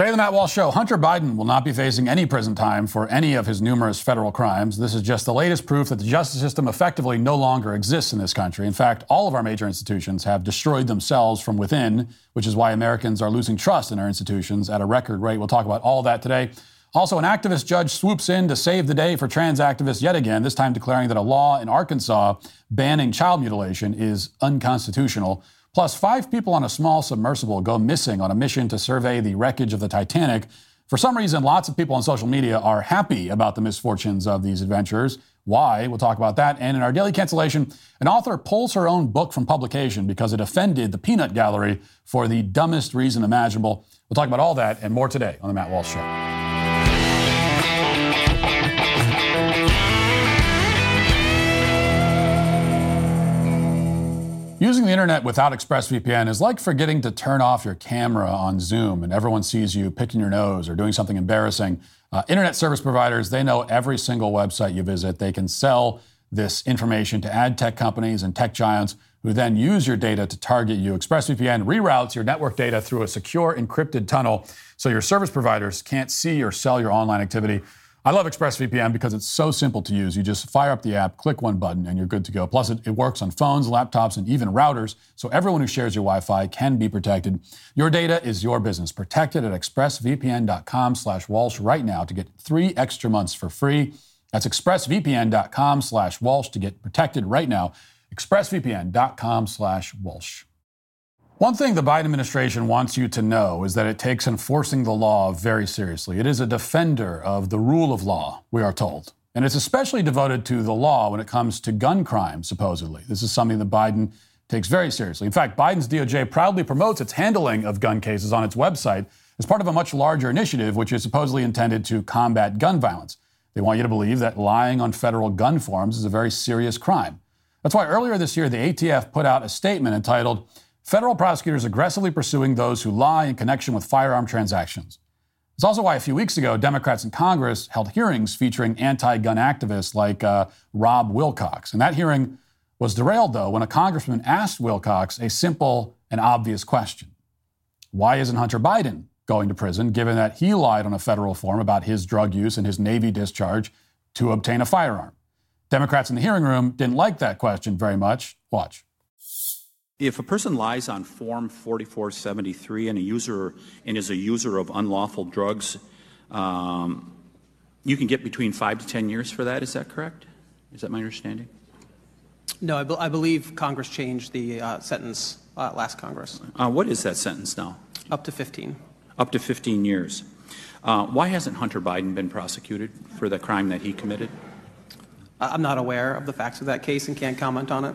Today, the Matt Walsh Show. Hunter Biden will not be facing any prison time for any of his numerous federal crimes. This is just the latest proof that the justice system effectively no longer exists in this country. In fact, all of our major institutions have destroyed themselves from within, which is why Americans are losing trust in our institutions at a record rate. We'll talk about all that today. Also, an activist judge swoops in to save the day for trans activists yet again, this time declaring that a law in Arkansas banning child mutilation is unconstitutional. Plus, five people on a small submersible go missing on a mission to survey the wreckage of the Titanic. For some reason, lots of people on social media are happy about the misfortunes of these adventurers. Why? We'll talk about that. And in our daily cancellation, an author pulls her own book from publication because it offended the peanut gallery for the dumbest reason imaginable. We'll talk about all that and more today on The Matt Walsh Show. Using the internet without ExpressVPN is like forgetting to turn off your camera on Zoom and everyone sees you picking your nose or doing something embarrassing. Uh, internet service providers, they know every single website you visit. They can sell this information to ad tech companies and tech giants who then use your data to target you. ExpressVPN reroutes your network data through a secure encrypted tunnel so your service providers can't see or sell your online activity. I love ExpressVPN because it's so simple to use. You just fire up the app, click one button, and you're good to go. Plus, it, it, works on phones, laptops, and even routers, so everyone who shares your Wi-Fi can be protected. Your data is your business. Protect it at expressvpn.com slash Walsh right now to get three extra months for free. That's expressvpn.com slash Walsh to get protected right now. expressvpn.com slash Walsh. One thing the Biden administration wants you to know is that it takes enforcing the law very seriously. It is a defender of the rule of law, we are told. And it's especially devoted to the law when it comes to gun crime, supposedly. This is something that Biden takes very seriously. In fact, Biden's DOJ proudly promotes its handling of gun cases on its website as part of a much larger initiative, which is supposedly intended to combat gun violence. They want you to believe that lying on federal gun forms is a very serious crime. That's why earlier this year, the ATF put out a statement entitled, Federal prosecutors aggressively pursuing those who lie in connection with firearm transactions. It's also why a few weeks ago, Democrats in Congress held hearings featuring anti gun activists like uh, Rob Wilcox. And that hearing was derailed, though, when a congressman asked Wilcox a simple and obvious question Why isn't Hunter Biden going to prison, given that he lied on a federal form about his drug use and his Navy discharge to obtain a firearm? Democrats in the hearing room didn't like that question very much. Watch. If a person lies on Form 4473 and a user and is a user of unlawful drugs, um, you can get between five to 10 years for that. Is that correct? Is that my understanding? No, I, be- I believe Congress changed the uh, sentence uh, last Congress. Uh, what is that sentence now? Up to 15. Up to 15 years. Uh, why hasn't Hunter Biden been prosecuted for the crime that he committed? I'm not aware of the facts of that case and can't comment on it.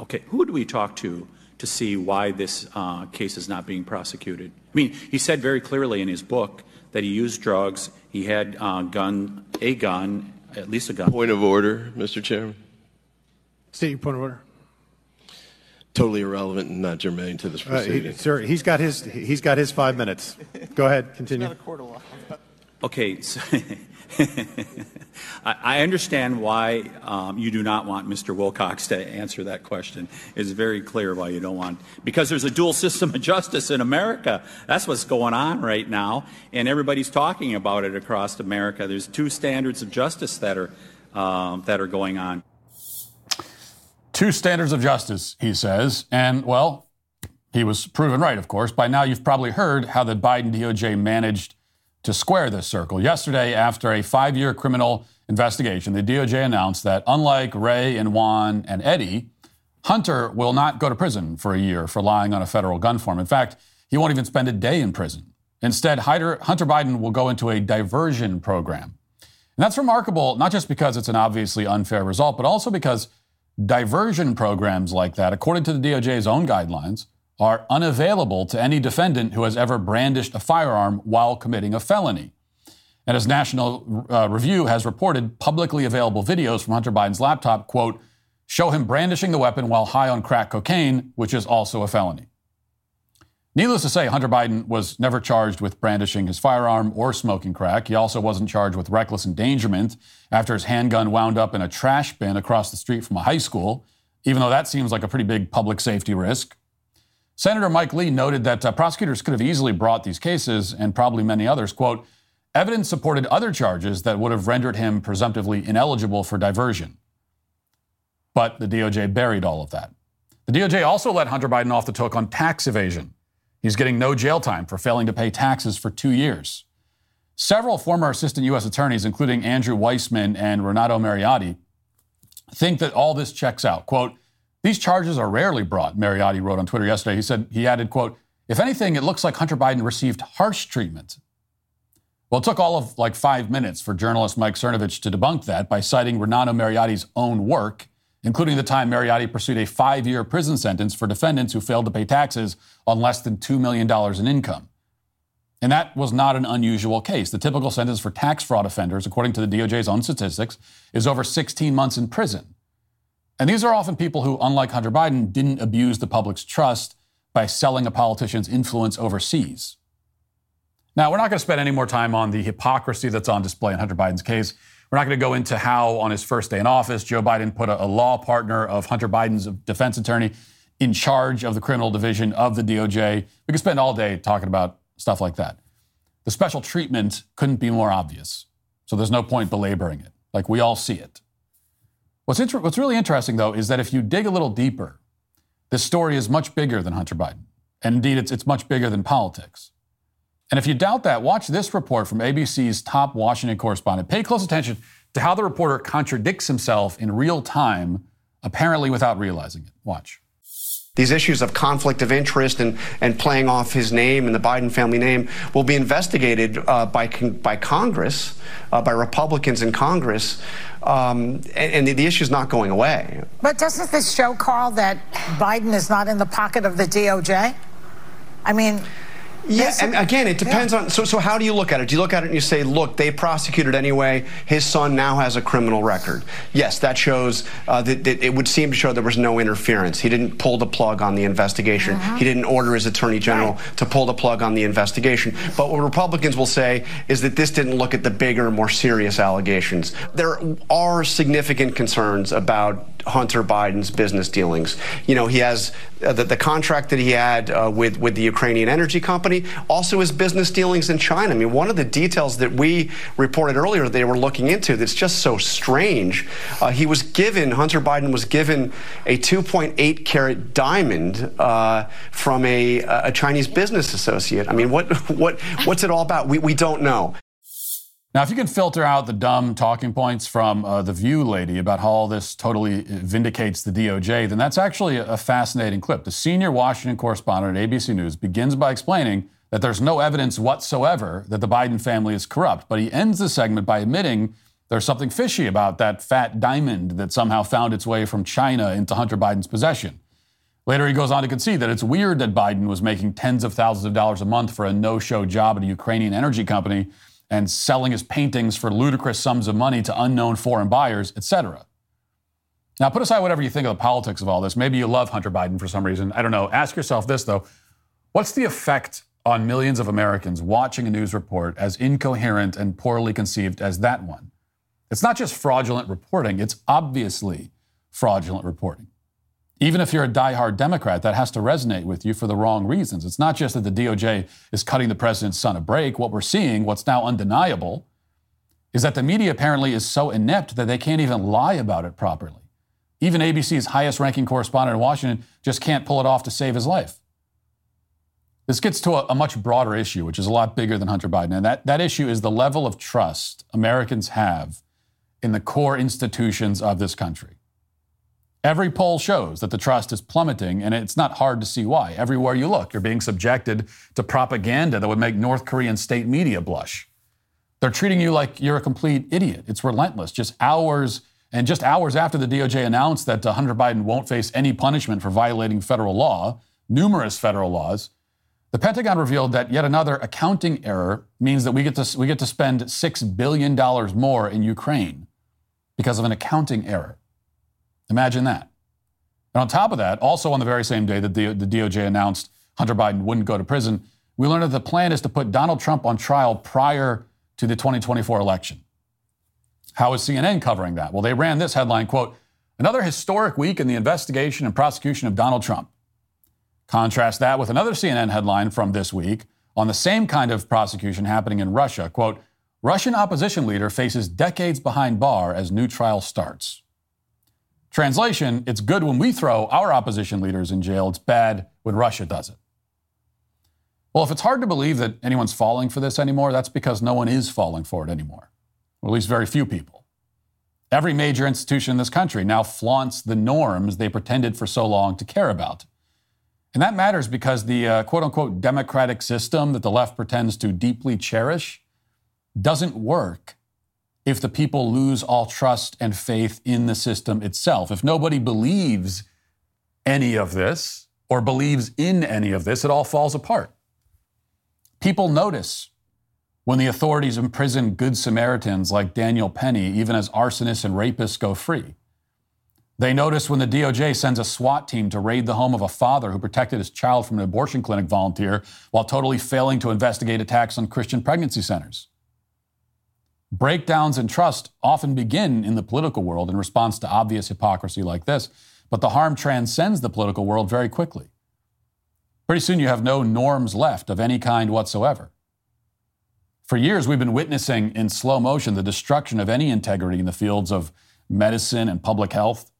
Okay, who do we talk to to see why this uh, case is not being prosecuted? I mean, he said very clearly in his book that he used drugs, he had uh, gun, a gun, at least a gun. Point of order, Mr. Chairman. State your point of order. Totally irrelevant and not germane to this proceeding. Uh, he, sir, he's got his he's got his five minutes. Go ahead, continue. Okay, so I understand why um, you do not want Mr. Wilcox to answer that question. It's very clear why you don't want, because there's a dual system of justice in America. That's what's going on right now, and everybody's talking about it across America. There's two standards of justice that are um, that are going on. Two standards of justice, he says, and well, he was proven right, of course. By now, you've probably heard how the Biden DOJ managed to square this circle. Yesterday, after a five year criminal investigation, the DOJ announced that unlike Ray and Juan and Eddie, Hunter will not go to prison for a year for lying on a federal gun form. In fact, he won't even spend a day in prison. Instead, Hunter, Biden will go into a diversion program. And that's remarkable, not just because it's an obviously unfair result, but also because diversion programs like that, according to the DOJ's own guidelines, are unavailable to any defendant who has ever brandished a firearm while committing a felony. And as National uh, Review has reported, publicly available videos from Hunter Biden's laptop, quote, show him brandishing the weapon while high on crack cocaine, which is also a felony. Needless to say, Hunter Biden was never charged with brandishing his firearm or smoking crack. He also wasn't charged with reckless endangerment after his handgun wound up in a trash bin across the street from a high school, even though that seems like a pretty big public safety risk. Senator Mike Lee noted that uh, prosecutors could have easily brought these cases, and probably many others, quote, evidence supported other charges that would have rendered him presumptively ineligible for diversion. But the DOJ buried all of that. The DOJ also let Hunter Biden off the hook on tax evasion. He's getting no jail time for failing to pay taxes for two years. Several former assistant U.S. attorneys, including Andrew Weissmann and Renato Mariotti, think that all this checks out. Quote, these charges are rarely brought, Mariotti wrote on Twitter yesterday. He said, he added, quote, if anything, it looks like Hunter Biden received harsh treatment. Well, it took all of like five minutes for journalist Mike Cernovich to debunk that by citing Renato Mariotti's own work including the time Mariotti pursued a five year prison sentence for defendants who failed to pay taxes on less than $2 million in income. And that was not an unusual case. The typical sentence for tax fraud offenders, according to the DOJ's own statistics, is over 16 months in prison. And these are often people who, unlike Hunter Biden, didn't abuse the public's trust by selling a politician's influence overseas. Now, we're not going to spend any more time on the hypocrisy that's on display in Hunter Biden's case. We're not going to go into how, on his first day in office, Joe Biden put a, a law partner of Hunter Biden's defense attorney in charge of the criminal division of the DOJ. We could spend all day talking about stuff like that. The special treatment couldn't be more obvious. So there's no point belaboring it. Like we all see it. What's, inter- what's really interesting, though, is that if you dig a little deeper, this story is much bigger than Hunter Biden. And indeed, it's, it's much bigger than politics. And if you doubt that, watch this report from ABC's top Washington correspondent. Pay close attention to how the reporter contradicts himself in real time, apparently without realizing it. Watch. These issues of conflict of interest and, and playing off his name and the Biden family name will be investigated uh, by, by Congress, uh, by Republicans in Congress, um, and, and the, the issue is not going away. But doesn't this show, Carl, that Biden is not in the pocket of the DOJ? I mean, yeah, and again, it depends yeah. on. So, so how do you look at it? Do you look at it and you say, look, they prosecuted anyway. His son now has a criminal record. Yes, that shows uh, that, that, it would seem to show there was no interference. He didn't pull the plug on the investigation. Uh-huh. He didn't order his attorney general right. to pull the plug on the investigation. But what Republicans will say is that this didn't look at the bigger, more serious allegations. There are significant concerns about Hunter Biden's business dealings. You know, he has uh, the, the, contract that he had uh, with with the Ukrainian energy company, also his business dealings in China. I mean, one of the details that we reported earlier they were looking into that's just so strange. Uh, he was given Hunter Biden was given a 2.8 carat diamond uh, from a, a Chinese business associate. I mean, what what what's it all about? We we don't know. Now, if you can filter out the dumb talking points from uh, the View lady about how all this totally vindicates the DOJ, then that's actually a fascinating clip. The senior Washington correspondent at ABC News begins by explaining that there's no evidence whatsoever that the Biden family is corrupt, but he ends the segment by admitting there's something fishy about that fat diamond that somehow found its way from China into Hunter Biden's possession. Later, he goes on to concede that it's weird that Biden was making tens of thousands of dollars a month for a no show job at a Ukrainian energy company and selling his paintings for ludicrous sums of money to unknown foreign buyers, etc. Now, put aside whatever you think of the politics of all this. Maybe you love Hunter Biden for some reason. I don't know. Ask yourself this, though. What's the effect on millions of Americans watching a news report as incoherent and poorly conceived as that one? It's not just fraudulent reporting, it's obviously fraudulent reporting. Even if you're a die-hard Democrat, that has to resonate with you for the wrong reasons. It's not just that the DOJ is cutting the president's son a break. What we're seeing, what's now undeniable, is that the media apparently is so inept that they can't even lie about it properly. Even ABC's highest ranking correspondent in Washington just can't pull it off to save his life. This gets to a, a, much broader issue, which is a lot bigger than Hunter Biden. And that, that issue is the level of trust Americans have in the core institutions of this country. Every poll shows that the trust is plummeting, and it's not hard to see why. Everywhere you look, you're being subjected to propaganda that would make North Korean state media blush. They're treating you like you're a complete idiot. It's relentless. Just hours and just hours after the DOJ announced that uh, Hunter Biden won't face any punishment for violating federal law, numerous federal laws, the Pentagon revealed that yet another accounting error means that we get to, we get to spend $6 billion more in Ukraine because of an accounting error. Imagine that. And on top of that, also on the very same day that the, the DOJ announced Hunter Biden wouldn't go to prison, we learned that the plan is to put Donald Trump on trial prior to the 2024 election. How is CNN covering that? Well, they ran this headline, quote, another historic week in the investigation and prosecution of Donald Trump. Contrast that with another CNN headline from this week on the same kind of prosecution happening in Russia. Quote, Russian opposition leader faces decades behind bar as new trial starts. Translation, it's good when we throw our opposition leaders in jail. It's bad when Russia does it. Well, if it's hard to believe that anyone's falling for this anymore, that's because no one is falling for it anymore, or at least very few people. Every major institution in this country now flaunts the norms they pretended for so long to care about. And that matters because the uh, quote unquote democratic system that the left pretends to deeply cherish doesn't work if the people lose all trust and faith in the system itself. If nobody believes any of this or believes in any of this, it all falls apart. People notice when the authorities imprison good Samaritans like Daniel Penny, even as arsonists and rapists go free. They notice when the DOJ sends a SWAT team to raid the home of a father who protected his child from an abortion clinic volunteer while totally failing to investigate attacks on Christian pregnancy centers. Breakdowns in trust often begin in the political world in response to obvious hypocrisy like this, but the harm transcends the political world very quickly. Pretty soon you have no norms left of any kind whatsoever. For years, we've been witnessing in slow motion the destruction of any integrity in the fields of medicine and public health.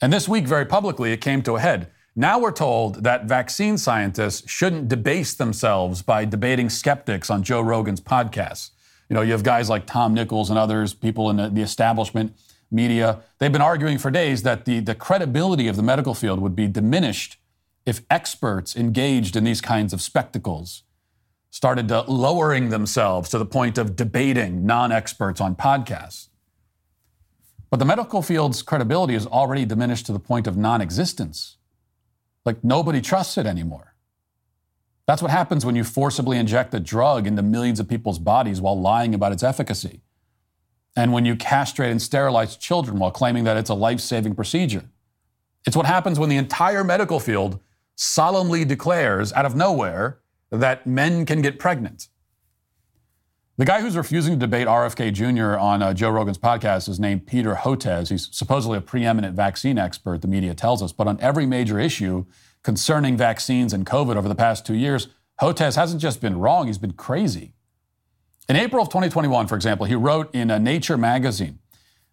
And this week, very publicly, it came to a head. Now we're told that vaccine scientists shouldn't debase themselves by debating skeptics on Joe Rogan's podcasts. You know, you have guys like Tom Nichols and others, people in the establishment media. They've been arguing for days that the, the credibility of the medical field would be diminished if experts engaged in these kinds of spectacles started lowering themselves to the point of debating non experts on podcasts. But the medical field's credibility is already diminished to the point of non existence. Like nobody trusts it anymore. That's what happens when you forcibly inject a drug into millions of people's bodies while lying about its efficacy. And when you castrate and sterilize children while claiming that it's a life saving procedure. It's what happens when the entire medical field solemnly declares out of nowhere that men can get pregnant. The guy who's refusing to debate RFK Jr. on uh, Joe Rogan's podcast is named Peter Hotez. He's supposedly a preeminent vaccine expert, the media tells us. But on every major issue concerning vaccines and COVID over the past two years, Hotez hasn't just been wrong, he's been crazy. In April of 2021, for example, he wrote in a Nature magazine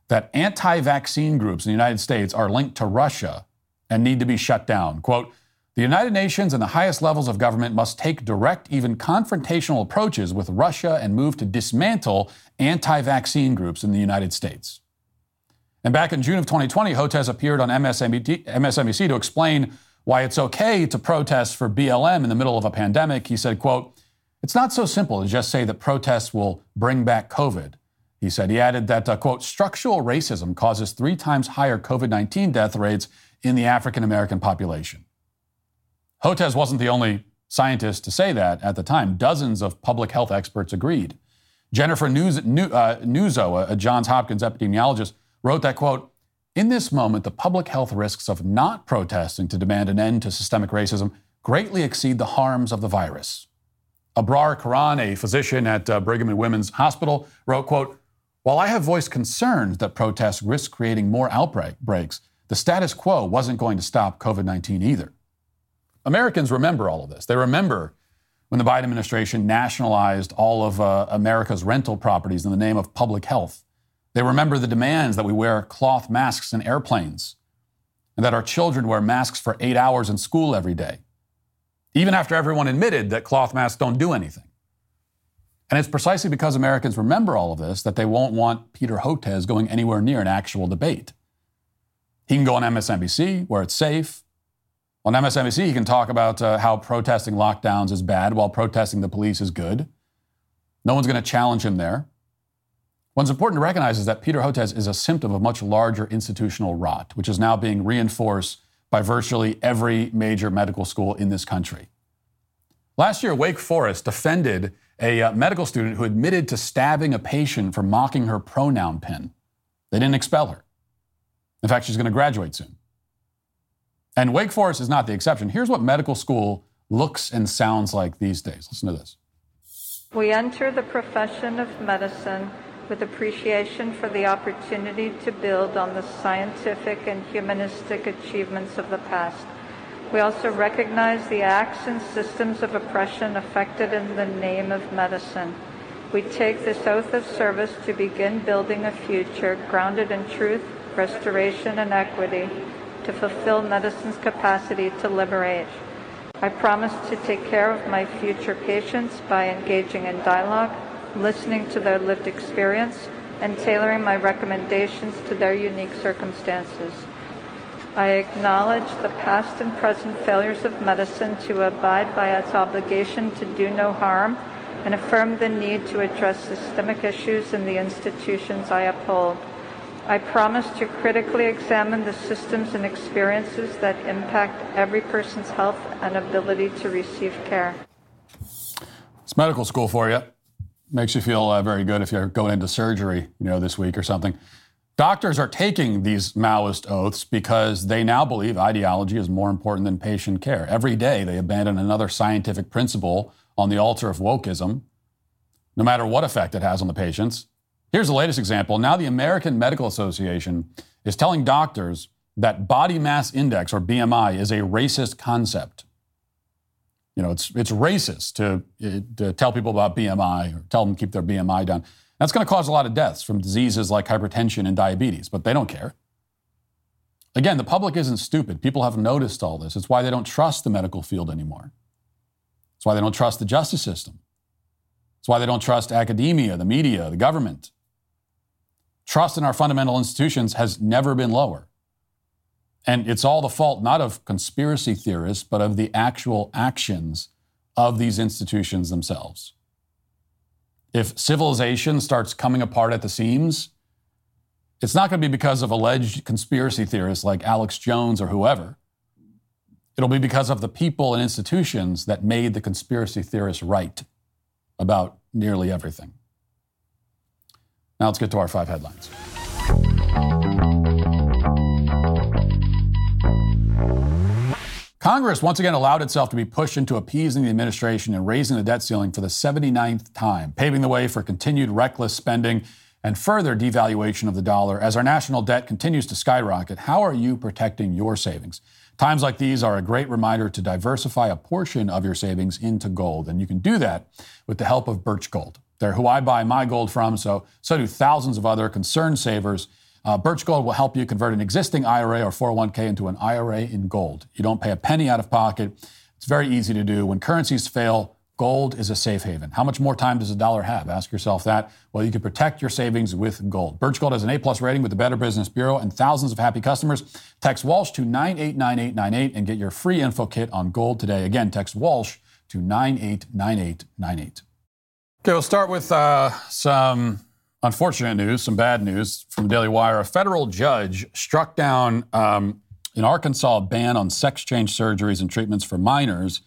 that anti vaccine groups in the United States are linked to Russia and need to be shut down. Quote, the United Nations and the highest levels of government must take direct, even confrontational approaches with Russia and move to dismantle anti vaccine groups in the United States. And back in June of 2020, Hotez appeared on MSNBC to explain why it's okay to protest for BLM in the middle of a pandemic. He said, quote, it's not so simple to just say that protests will bring back COVID. He said, he added that, uh, quote, structural racism causes three times higher COVID 19 death rates in the African American population. Hotez wasn't the only scientist to say that at the time. Dozens of public health experts agreed. Jennifer Nuzzo, uh, a Johns Hopkins epidemiologist, wrote that, quote, in this moment, the public health risks of not protesting to demand an end to systemic racism greatly exceed the harms of the virus. Abrar Karan, a physician at uh, Brigham and Women's Hospital, wrote, quote, while I have voiced concerns that protests risk creating more outbreaks, the status quo wasn't going to stop COVID 19 either. Americans remember all of this. They remember when the Biden administration nationalized all of uh, America's rental properties in the name of public health. They remember the demands that we wear cloth masks in airplanes and that our children wear masks for eight hours in school every day, even after everyone admitted that cloth masks don't do anything. And it's precisely because Americans remember all of this that they won't want Peter Hotez going anywhere near an actual debate. He can go on MSNBC where it's safe. On MSNBC, he can talk about uh, how protesting lockdowns is bad while protesting the police is good. No one's going to challenge him there. What's important to recognize is that Peter Hotez is a symptom of much larger institutional rot, which is now being reinforced by virtually every major medical school in this country. Last year, Wake Forest defended a uh, medical student who admitted to stabbing a patient for mocking her pronoun pin. They didn't expel her. In fact, she's going to graduate soon. And Wake Forest is not the exception. Here's what medical school looks and sounds like these days. Listen to this. We enter the profession of medicine with appreciation for the opportunity to build on the scientific and humanistic achievements of the past. We also recognize the acts and systems of oppression affected in the name of medicine. We take this oath of service to begin building a future grounded in truth, restoration, and equity to fulfill medicine's capacity to liberate. I promise to take care of my future patients by engaging in dialogue, listening to their lived experience, and tailoring my recommendations to their unique circumstances. I acknowledge the past and present failures of medicine to abide by its obligation to do no harm and affirm the need to address systemic issues in the institutions I uphold. I promise to critically examine the systems and experiences that impact every person's health and ability to receive care. It's medical school for you. Makes you feel uh, very good if you're going into surgery, you know, this week or something. Doctors are taking these Maoist oaths because they now believe ideology is more important than patient care. Every day they abandon another scientific principle on the altar of wokeism, no matter what effect it has on the patients. Here's the latest example. Now, the American Medical Association is telling doctors that body mass index, or BMI, is a racist concept. You know, it's, it's racist to, to tell people about BMI or tell them to keep their BMI down. That's going to cause a lot of deaths from diseases like hypertension and diabetes, but they don't care. Again, the public isn't stupid. People have noticed all this. It's why they don't trust the medical field anymore. It's why they don't trust the justice system. It's why they don't trust academia, the media, the government. Trust in our fundamental institutions has never been lower. And it's all the fault not of conspiracy theorists, but of the actual actions of these institutions themselves. If civilization starts coming apart at the seams, it's not going to be because of alleged conspiracy theorists like Alex Jones or whoever. It'll be because of the people and institutions that made the conspiracy theorists right about nearly everything. Now let's get to our five headlines. Congress once again allowed itself to be pushed into appeasing the administration and raising the debt ceiling for the 79th time, paving the way for continued reckless spending and further devaluation of the dollar as our national debt continues to skyrocket. How are you protecting your savings? Times like these are a great reminder to diversify a portion of your savings into gold, and you can do that with the help of Birch Gold. They're who I buy my gold from, so so do thousands of other concerned savers. Uh, Birch Gold will help you convert an existing IRA or 401k into an IRA in gold. You don't pay a penny out of pocket. It's very easy to do. When currencies fail, gold is a safe haven. How much more time does a dollar have? Ask yourself that. Well, you can protect your savings with gold. Birch Gold has an A-plus rating with the Better Business Bureau and thousands of happy customers. Text Walsh to 989898 and get your free info kit on gold today. Again, text Walsh to 989898. Okay, we'll start with uh, some unfortunate news, some bad news from Daily Wire. A federal judge struck down um, in Arkansas ban on sex change surgeries and treatments for minors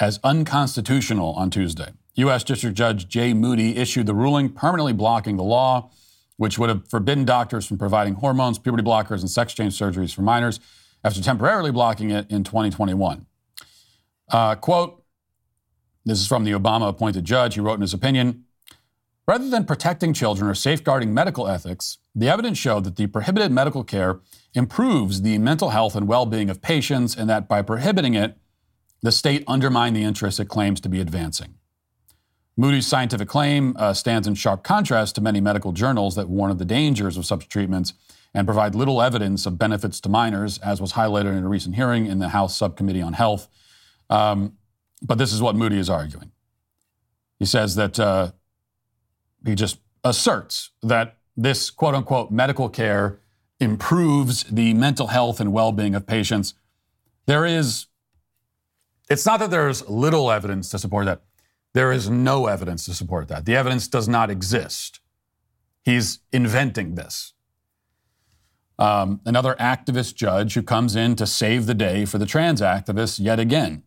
as unconstitutional on Tuesday. U.S. District Judge Jay Moody issued the ruling permanently blocking the law, which would have forbidden doctors from providing hormones, puberty blockers, and sex change surgeries for minors after temporarily blocking it in 2021. Uh, quote, this is from the Obama appointed judge. He wrote in his opinion Rather than protecting children or safeguarding medical ethics, the evidence showed that the prohibited medical care improves the mental health and well being of patients, and that by prohibiting it, the state undermined the interests it claims to be advancing. Moody's scientific claim uh, stands in sharp contrast to many medical journals that warn of the dangers of such treatments and provide little evidence of benefits to minors, as was highlighted in a recent hearing in the House Subcommittee on Health. Um, but this is what Moody is arguing. He says that uh, he just asserts that this quote unquote medical care improves the mental health and well being of patients. There is, it's not that there's little evidence to support that. There is no evidence to support that. The evidence does not exist. He's inventing this. Um, another activist judge who comes in to save the day for the trans activists yet again.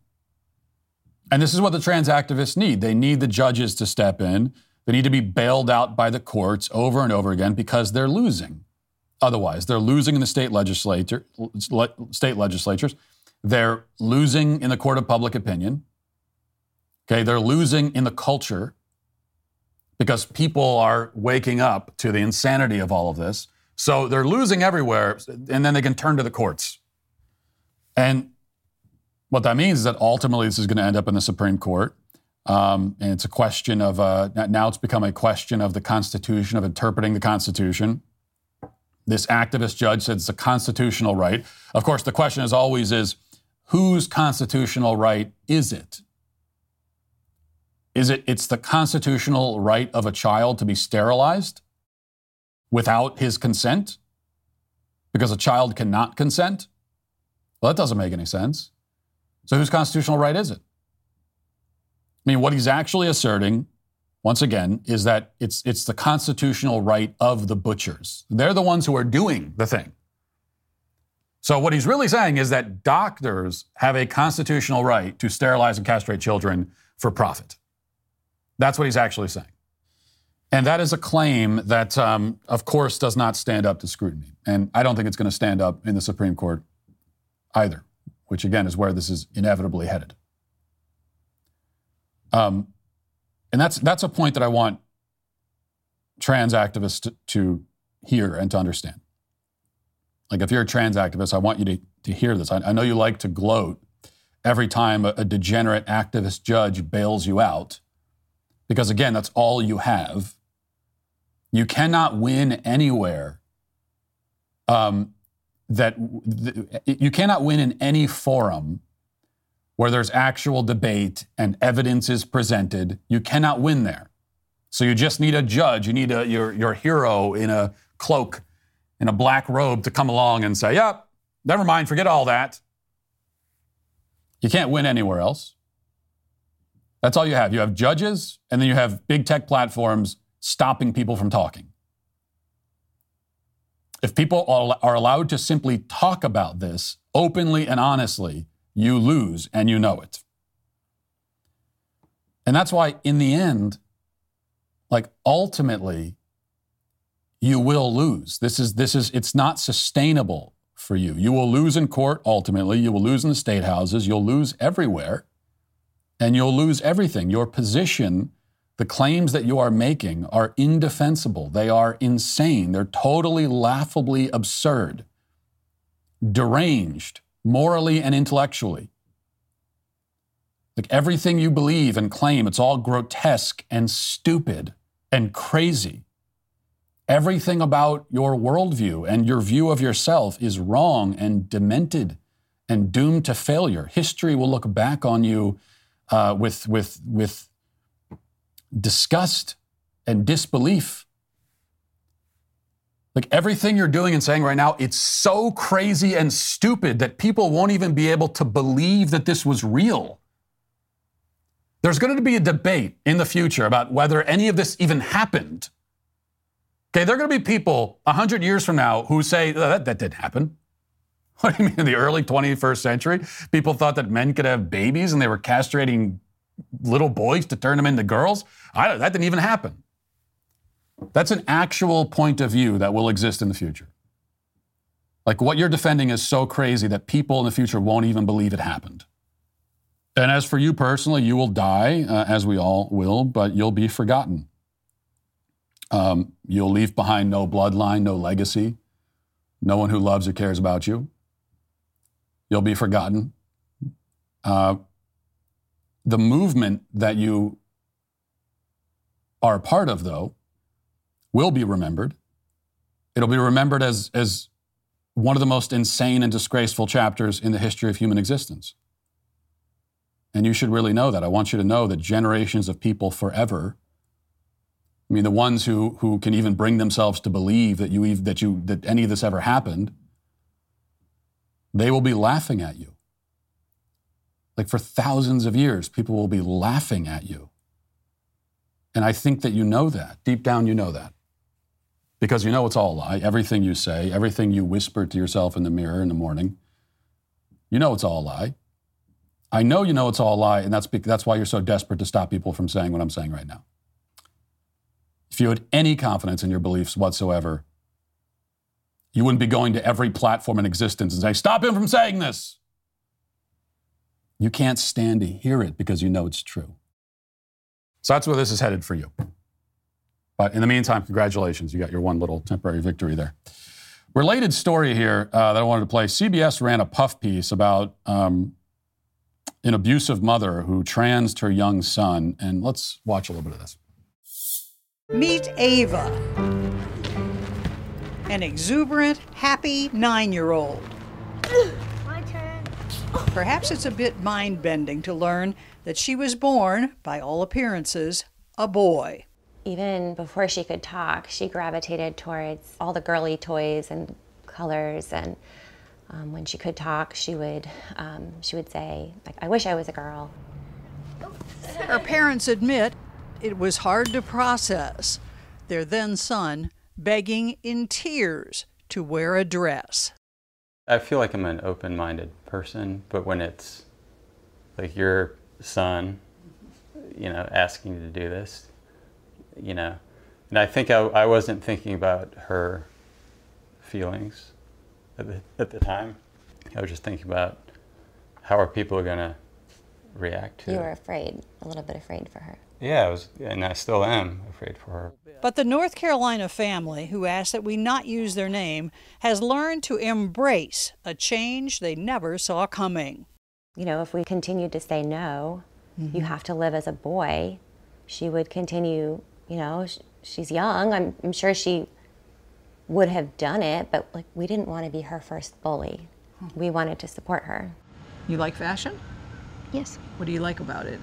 And this is what the trans activists need. They need the judges to step in. They need to be bailed out by the courts over and over again because they're losing. Otherwise, they're losing in the state legislature, state legislatures. They're losing in the court of public opinion. Okay, they're losing in the culture because people are waking up to the insanity of all of this. So they're losing everywhere, and then they can turn to the courts. And what that means is that ultimately this is going to end up in the Supreme Court. Um, and it's a question of, uh, now it's become a question of the Constitution, of interpreting the Constitution. This activist judge said it's a constitutional right. Of course, the question is always is, whose constitutional right is it? Is it it's the constitutional right of a child to be sterilized without his consent? Because a child cannot consent? Well, that doesn't make any sense. So whose constitutional right is it? I mean, what he's actually asserting, once again, is that it's it's the constitutional right of the butchers. They're the ones who are doing the thing. So what he's really saying is that doctors have a constitutional right to sterilize and castrate children for profit. That's what he's actually saying. And that is a claim that, um, of course, does not stand up to scrutiny. And I don't think it's going to stand up in the Supreme Court either, which again is where this is inevitably headed. Um, and that's that's a point that I want trans activists to, to hear and to understand. Like if you're a trans activist, I want you to, to hear this. I, I know you like to gloat every time a, a degenerate activist judge bails you out, because again, that's all you have. You cannot win anywhere um, that th- you cannot win in any forum where there's actual debate and evidence is presented. You cannot win there. So you just need a judge. You need a, your, your hero in a cloak, in a black robe to come along and say, yep, never mind, forget all that. You can't win anywhere else. That's all you have. You have judges, and then you have big tech platforms stopping people from talking. If people are allowed to simply talk about this openly and honestly, you lose and you know it. And that's why, in the end, like ultimately, you will lose. This is, this is, it's not sustainable for you. You will lose in court ultimately. You will lose in the state houses. You'll lose everywhere. And you'll lose everything. Your position the claims that you are making are indefensible. They are insane. They're totally laughably absurd, deranged, morally and intellectually. Like everything you believe and claim, it's all grotesque and stupid and crazy. Everything about your worldview and your view of yourself is wrong and demented and doomed to failure. History will look back on you uh, with, with, with disgust and disbelief. Like everything you're doing and saying right now, it's so crazy and stupid that people won't even be able to believe that this was real. There's going to be a debate in the future about whether any of this even happened. Okay, there are going to be people 100 years from now who say, oh, that, that didn't happen. What do you mean? In the early 21st century, people thought that men could have babies and they were castrating little boys to turn them into girls? I, that didn't even happen. That's an actual point of view that will exist in the future. Like what you're defending is so crazy that people in the future won't even believe it happened. And as for you personally, you will die, uh, as we all will, but you'll be forgotten. Um, you'll leave behind no bloodline, no legacy, no one who loves or cares about you. You'll be forgotten. Uh, the movement that you are a part of, though, will be remembered. It'll be remembered as, as one of the most insane and disgraceful chapters in the history of human existence. And you should really know that. I want you to know that generations of people forever, I mean, the ones who, who can even bring themselves to believe that, you, that, you, that any of this ever happened, they will be laughing at you. Like for thousands of years, people will be laughing at you. And I think that you know that. Deep down, you know that. Because you know it's all a lie. Everything you say, everything you whisper to yourself in the mirror in the morning, you know it's all a lie. I know you know it's all a lie, and that's, that's why you're so desperate to stop people from saying what I'm saying right now. If you had any confidence in your beliefs whatsoever, you wouldn't be going to every platform in existence and say, Stop him from saying this. You can't stand to hear it because you know it's true. So that's where this is headed for you. But in the meantime, congratulations. You got your one little temporary victory there. Related story here uh, that I wanted to play CBS ran a puff piece about um, an abusive mother who transed her young son. And let's watch a little bit of this. Meet Ava, an exuberant, happy nine year old. My turn. Perhaps it's a bit mind bending to learn that she was born, by all appearances, a boy. Even before she could talk, she gravitated towards all the girly toys and colors. And um, when she could talk, she would um, she would say, like, "I wish I was a girl." Her parents admit it was hard to process their then son begging in tears to wear a dress. I feel like I'm an open minded person, but when it's like your son, you know, asking you to do this, you know, and I think I, I wasn't thinking about her feelings at the, at the time. I was just thinking about how are people going to react to You were afraid, a little bit afraid for her. Yeah, I was, and I still am afraid for her. But the North Carolina family, who asked that we not use their name, has learned to embrace a change they never saw coming. You know, if we continued to say no, you mm-hmm. have to live as a boy, she would continue, you know, sh- she's young. I'm, I'm sure she would have done it, but like we didn't want to be her first bully. We wanted to support her. You like fashion? Yes, What do you like about it?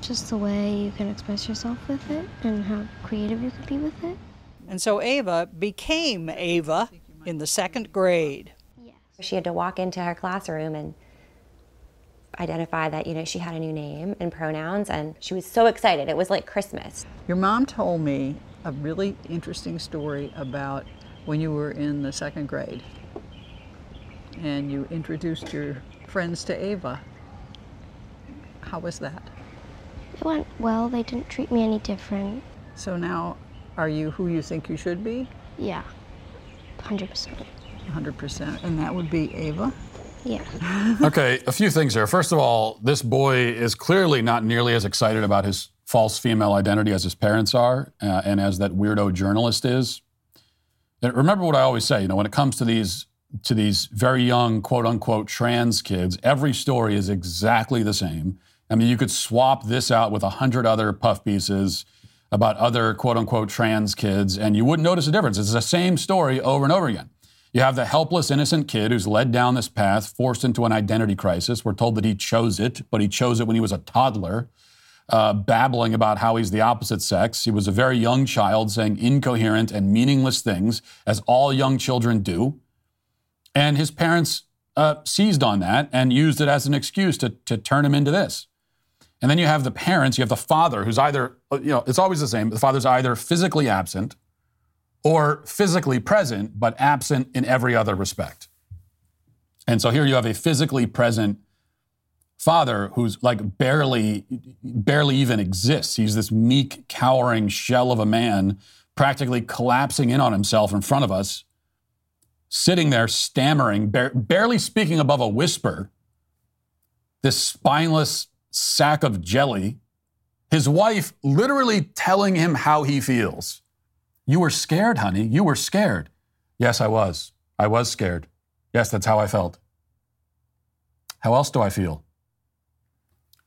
just the way you can express yourself with it and how creative you can be with it. And so Ava became Ava in the second grade. Yes. She had to walk into her classroom and identify that, you know, she had a new name and pronouns, and she was so excited. It was like Christmas. Your mom told me a really interesting story about when you were in the second grade and you introduced your friends to Ava. How was that? It went well. They didn't treat me any different. So now, are you who you think you should be? Yeah, 100%. 100%. And that would be Ava? Yeah. okay, a few things here. First of all, this boy is clearly not nearly as excited about his false female identity as his parents are, uh, and as that weirdo journalist is. And remember what I always say. You know, when it comes to these to these very young quote unquote trans kids, every story is exactly the same. I mean, you could swap this out with a hundred other puff pieces about other quote unquote trans kids, and you wouldn't notice a difference. It's the same story over and over again. You have the helpless, innocent kid who's led down this path, forced into an identity crisis. We're told that he chose it, but he chose it when he was a toddler, uh, babbling about how he's the opposite sex. He was a very young child saying incoherent and meaningless things, as all young children do. And his parents uh, seized on that and used it as an excuse to, to turn him into this. And then you have the parents, you have the father who's either, you know, it's always the same. The father's either physically absent or physically present, but absent in every other respect. And so here you have a physically present father who's like barely, barely even exists. He's this meek, cowering shell of a man, practically collapsing in on himself in front of us, sitting there stammering, bar- barely speaking above a whisper. This spineless sack of jelly. His wife literally telling him how he feels. You were scared, honey. You were scared. Yes, I was. I was scared. Yes, that's how I felt. How else do I feel?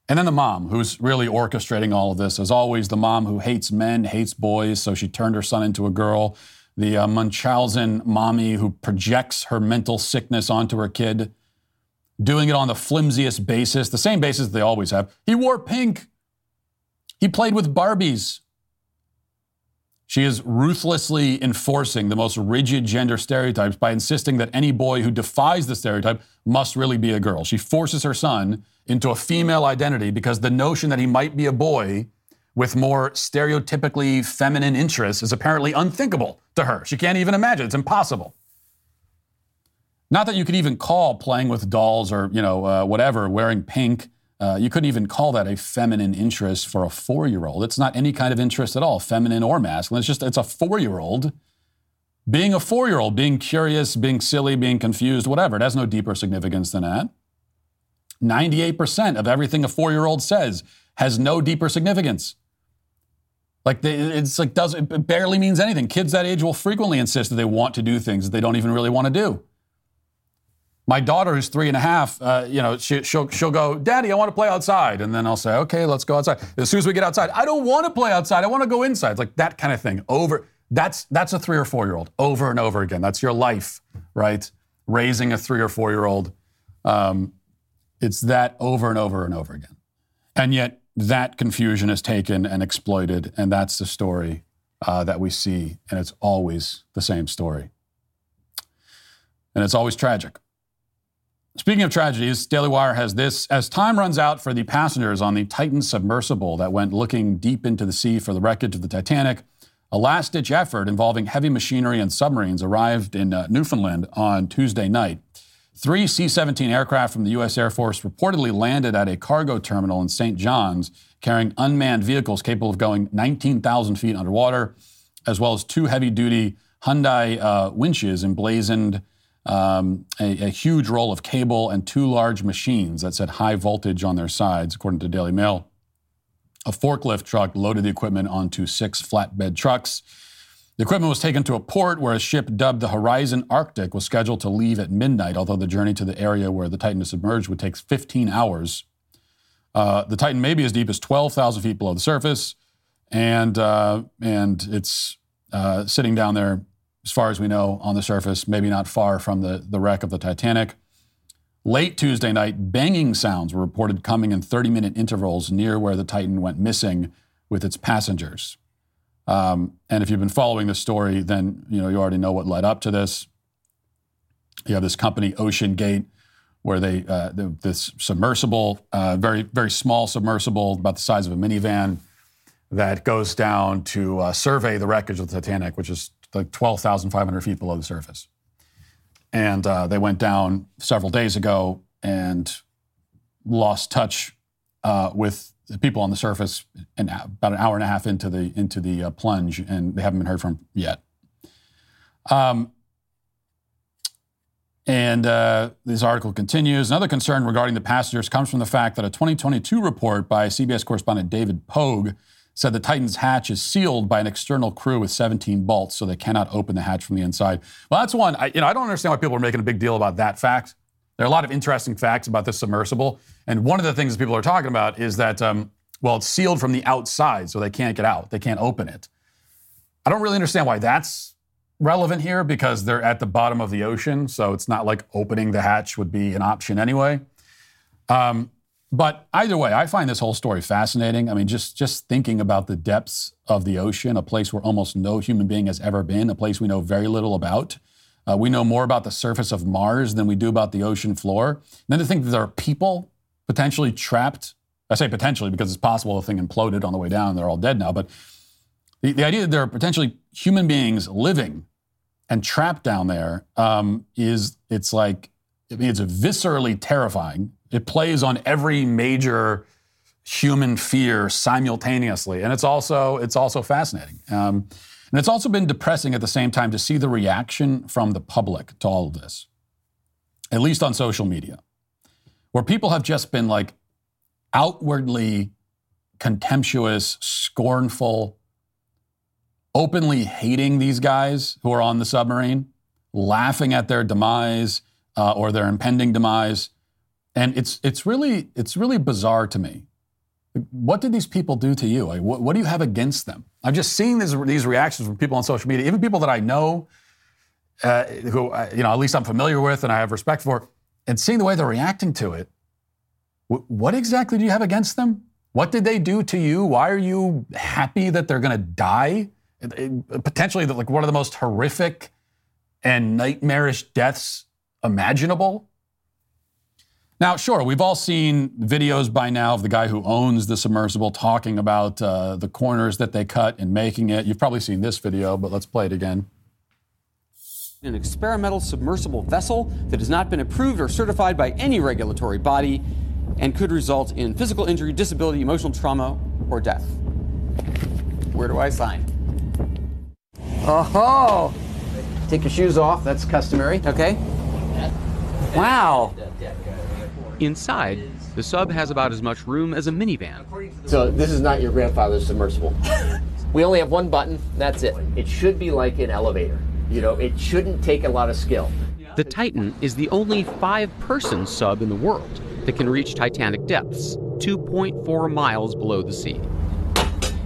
And then the mom, who's really orchestrating all of this, as always, the mom who hates men, hates boys, so she turned her son into a girl. The uh, Munchausen mommy who projects her mental sickness onto her kid, doing it on the flimsiest basis, the same basis they always have. He wore pink. He played with Barbies. She is ruthlessly enforcing the most rigid gender stereotypes by insisting that any boy who defies the stereotype must really be a girl. She forces her son into a female identity because the notion that he might be a boy with more stereotypically feminine interests is apparently unthinkable to her. She can't even imagine. It's impossible. Not that you could even call playing with dolls or, you know, uh, whatever, wearing pink, uh, you couldn't even call that a feminine interest for a four year old. It's not any kind of interest at all, feminine or masculine. It's just, it's a four year old being a four year old, being curious, being silly, being confused, whatever. It has no deeper significance than that. 98% of everything a four year old says has no deeper significance. Like they, it's like does it barely means anything. Kids that age will frequently insist that they want to do things that they don't even really want to do. My daughter, who's three and a half, uh, you know, she, she'll, she'll go, Daddy, I want to play outside. And then I'll say, Okay, let's go outside. As soon as we get outside, I don't want to play outside. I want to go inside. It's like that kind of thing. Over. That's, that's a three or four year old over and over again. That's your life, right? Raising a three or four year old. Um, it's that over and over and over again. And yet, that confusion is taken and exploited. And that's the story uh, that we see. And it's always the same story. And it's always tragic. Speaking of tragedies, Daily Wire has this. As time runs out for the passengers on the Titan submersible that went looking deep into the sea for the wreckage of the Titanic, a last ditch effort involving heavy machinery and submarines arrived in uh, Newfoundland on Tuesday night. Three C 17 aircraft from the U.S. Air Force reportedly landed at a cargo terminal in St. John's carrying unmanned vehicles capable of going 19,000 feet underwater, as well as two heavy duty Hyundai uh, winches emblazoned um, a, a, huge roll of cable and two large machines that said high voltage on their sides, according to Daily Mail. A forklift truck loaded the equipment onto six flatbed trucks. The equipment was taken to a port where a ship dubbed the Horizon Arctic was scheduled to leave at midnight, although the journey to the area where the Titan is submerged would take 15 hours. Uh, the Titan may be as deep as 12,000 feet below the surface, and, uh, and it's uh, sitting down there as far as we know, on the surface, maybe not far from the, the wreck of the Titanic. Late Tuesday night, banging sounds were reported coming in 30 minute intervals near where the Titan went missing with its passengers. Um, and if you've been following this story, then you know you already know what led up to this. You have this company, Ocean Gate, where they uh, this submersible, uh, very very small submersible, about the size of a minivan, that goes down to uh, survey the wreckage of the Titanic, which is like 12,500 feet below the surface. And uh, they went down several days ago and lost touch uh, with the people on the surface and about an hour and a half into the into the uh, plunge, and they haven't been heard from yet. Um, and uh, this article continues. Another concern regarding the passengers comes from the fact that a 2022 report by CBS correspondent David Pogue said the Titan's hatch is sealed by an external crew with 17 bolts, so they cannot open the hatch from the inside. Well, that's one. I, you know, I don't understand why people are making a big deal about that fact. There are a lot of interesting facts about this submersible, and one of the things that people are talking about is that, um, well, it's sealed from the outside, so they can't get out. They can't open it. I don't really understand why that's relevant here because they're at the bottom of the ocean, so it's not like opening the hatch would be an option anyway. Um, but either way, I find this whole story fascinating. I mean, just just thinking about the depths of the ocean, a place where almost no human being has ever been, a place we know very little about. Uh, we know more about the surface of Mars than we do about the ocean floor. And then to think that there are people potentially trapped. I say potentially because it's possible the thing imploded on the way down and they're all dead now. But the, the idea that there are potentially human beings living and trapped down there um, is it's like I mean, it's viscerally terrifying it plays on every major human fear simultaneously, and it's also it's also fascinating. Um, and it's also been depressing at the same time to see the reaction from the public to all of this, at least on social media, where people have just been like outwardly contemptuous, scornful, openly hating these guys who are on the submarine, laughing at their demise uh, or their impending demise. And it's, it's, really, it's really bizarre to me. What did these people do to you? What, what, do you have against them? I'm just seeing these, these reactions from people on social media, even people that I know, uh, who uh, you know at least I'm familiar with and I have respect for, and seeing the way they're reacting to it. what exactly do you have against them? What did they do to you? Why are you happy that they're going to die? Potentially, like one of the most horrific and nightmarish deaths imaginable. Now, sure, we've all seen videos by now of the guy who owns the submersible talking about uh, the corners that they cut in making it. You've probably seen this video, but let's play it again. An experimental submersible vessel that has not been approved or certified by any regulatory body and could result in physical injury, disability, emotional trauma, or death. Where do I sign? Oh, take your shoes off. That's customary. Okay. Wow. Inside, the sub has about as much room as a minivan. So this is not your grandfather's submersible. we only have one button, that's it. It should be like an elevator. You know, it shouldn't take a lot of skill. The Titan is the only five person sub in the world that can reach Titanic depths, 2.4 miles below the sea.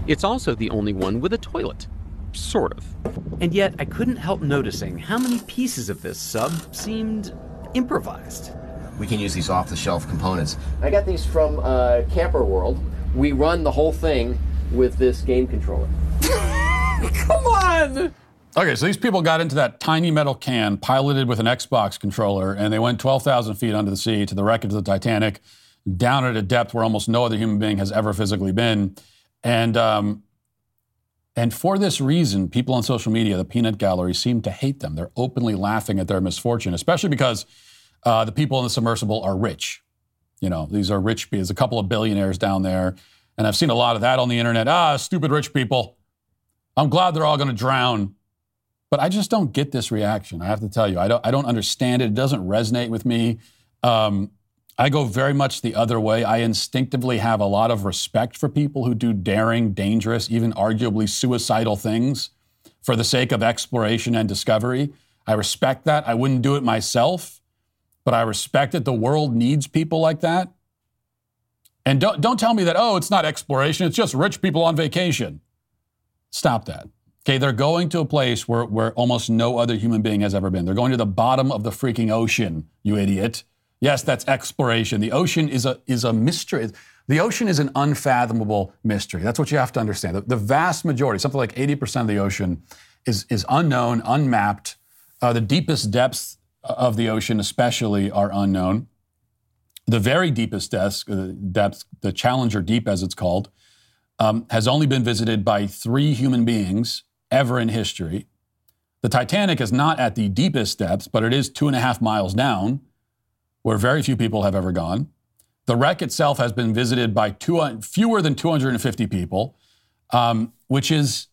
It's also the only one with a toilet. Sort of. And yet, I couldn't help noticing how many pieces of this sub seemed improvised. We can use these off the shelf components. I got these from uh, Camping World. We run the whole thing with this game controller. Come on! Okay, so these people got into that tiny metal can piloted with an Xbox controller, and they went 12,000 feet under the sea to the wreckage of the Titanic, down at a depth where almost no other human being has ever physically been. And um, and for this reason, people on social media, the peanut gallery, seem to hate them. They're openly laughing at their misfortune, especially because uh, the people in the submersible are rich. You know, these are rich. There's a couple of billionaires down there, and I've seen a lot of that on the internet. Ah, stupid rich people. I'm glad they're all going to drown. But I just don't get this reaction. I have to tell you, I don't. I don't understand it. It doesn't resonate with me. Um, I go very much the other way. I instinctively have a lot of respect for people who do daring, dangerous, even arguably suicidal things for the sake of exploration and discovery. I respect that. I wouldn't do it myself, but I respect it. The world needs people like that. And don't, don't tell me that, oh, it's not exploration, it's just rich people on vacation. Stop that. Okay, they're going to a place where, where almost no other human being has ever been. They're going to the bottom of the freaking ocean, you idiot. Yes, that's exploration. The ocean is a, is a mystery. The ocean is an unfathomable mystery. That's what you have to understand. The, the vast majority, something like 80% of the ocean, is, is unknown, unmapped. Uh, the deepest depths of the ocean, especially, are unknown. The very deepest depths, uh, depth, the Challenger Deep, as it's called, um, has only been visited by three human beings ever in history. The Titanic is not at the deepest depths, but it is two and a half miles down where very few people have ever gone. The wreck itself has been visited by two, fewer than 250 people, um, which is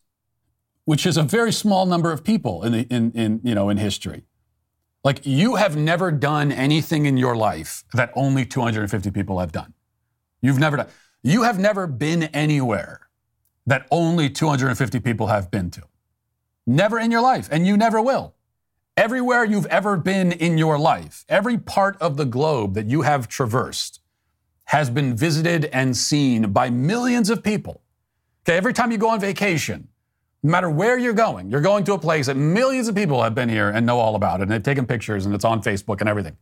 which is a very small number of people in, the, in, in, you know, in history. Like you have never done anything in your life that only 250 people have done. You've never done. You have never been anywhere that only 250 people have been to. Never in your life, and you never will. Everywhere you've ever been in your life, every part of the globe that you have traversed has been visited and seen by millions of people. Okay, every time you go on vacation, no matter where you're going, you're going to a place that millions of people have been here and know all about it, and they've taken pictures and it's on Facebook and everything.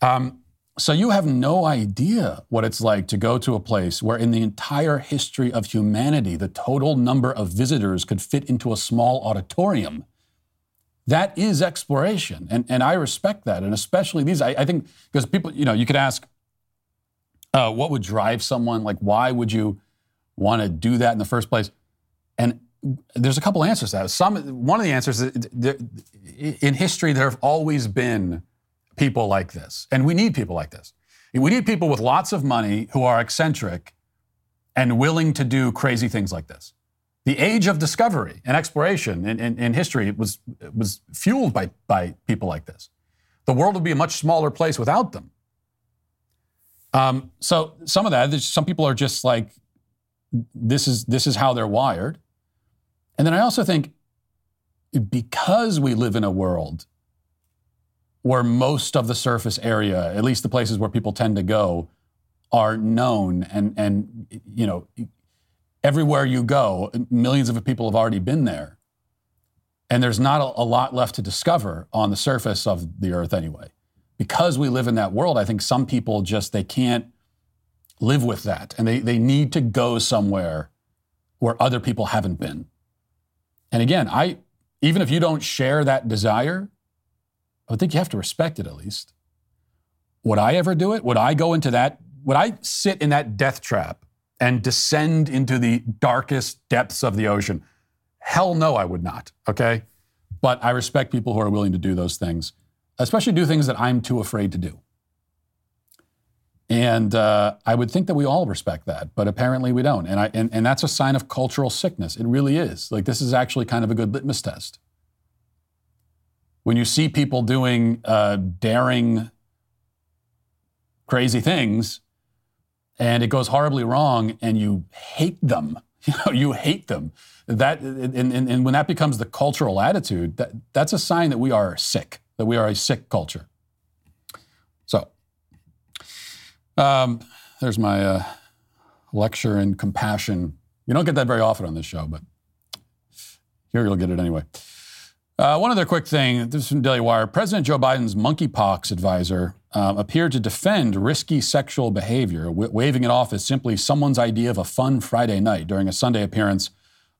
Um, so you have no idea what it's like to go to a place where, in the entire history of humanity, the total number of visitors could fit into a small auditorium. That is exploration. And, and I respect that. And especially these, I, I think, because people, you know, you could ask, uh, what would drive someone? Like, why would you want to do that in the first place? And there's a couple answers to that. Some, one of the answers is in history, there have always been people like this. And we need people like this. We need people with lots of money who are eccentric and willing to do crazy things like this. The age of discovery and exploration in, in, in history was, was fueled by, by people like this. The world would be a much smaller place without them. Um, so some of that, some people are just like, this is this is how they're wired. And then I also think because we live in a world where most of the surface area, at least the places where people tend to go, are known and and you know everywhere you go, millions of people have already been there. And there's not a, a, lot left to discover on the surface of the earth anyway. Because we live in that world, I think some people just they can't live with that. And they, they need to go somewhere where other people haven't been. And again, I even if you don't share that desire, I would think you have to respect it at least. Would I ever do it? Would I go into that? Would I sit in that death trap and descend into the darkest depths of the ocean? Hell no, I would not. Okay. But I respect people who are willing to do those things, especially do things that I'm too afraid to do. And uh, I would think that we all respect that, but apparently we don't. And, I, and, and that's a sign of cultural sickness. It really is. Like, this is actually kind of a good litmus test. When you see people doing uh, daring, crazy things, and it goes horribly wrong and you hate them you know you hate them that and, and, and when that becomes the cultural attitude that, that's a sign that we are sick that we are a sick culture. So, um, there's my uh, lecture in compassion. You don't get that very often on this show, but here you'll get it anyway. Uh, one other quick thing this is from Daily Wire. President Joe Biden's monkeypox advisor uh, appeared to defend risky sexual behavior, waving it off as simply someone's idea of a fun Friday night during a Sunday appearance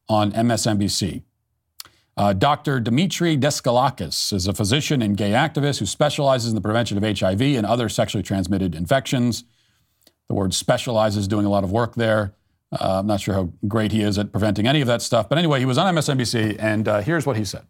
on MSNBC. Uh, Dr. Demetre Daskalakis is a physician and gay activist who specializes in the prevention of HIV and other sexually transmitted infections. The word specializes doing a lot of work there. Uh, I'm not sure how great he is at preventing any of that stuff. But anyway, he was on MSNBC, and uh, here's what he said.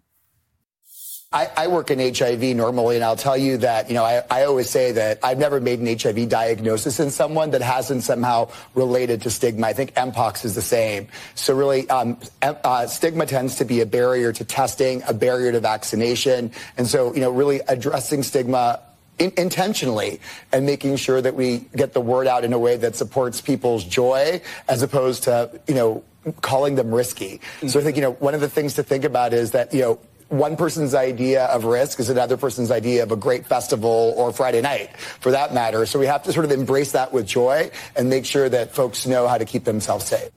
I, I, work in HIV normally, and I'll tell you that, you know, I, I, always say that I've never made an HIV diagnosis in someone that hasn't somehow related to stigma. I think Mpox is the same. So really, um, uh, stigma tends to be a barrier to testing, a barrier to vaccination. And so, you know, really addressing stigma in, intentionally and making sure that we get the word out in a way that supports people's joy as opposed to, you know, calling them risky. Mm-hmm. So I think, you know, one of the things to think about is that, you know, one person's idea of risk is another person's idea of a great festival or Friday night, for that matter. So we have to sort of embrace that with joy and make sure that folks know how to keep themselves safe.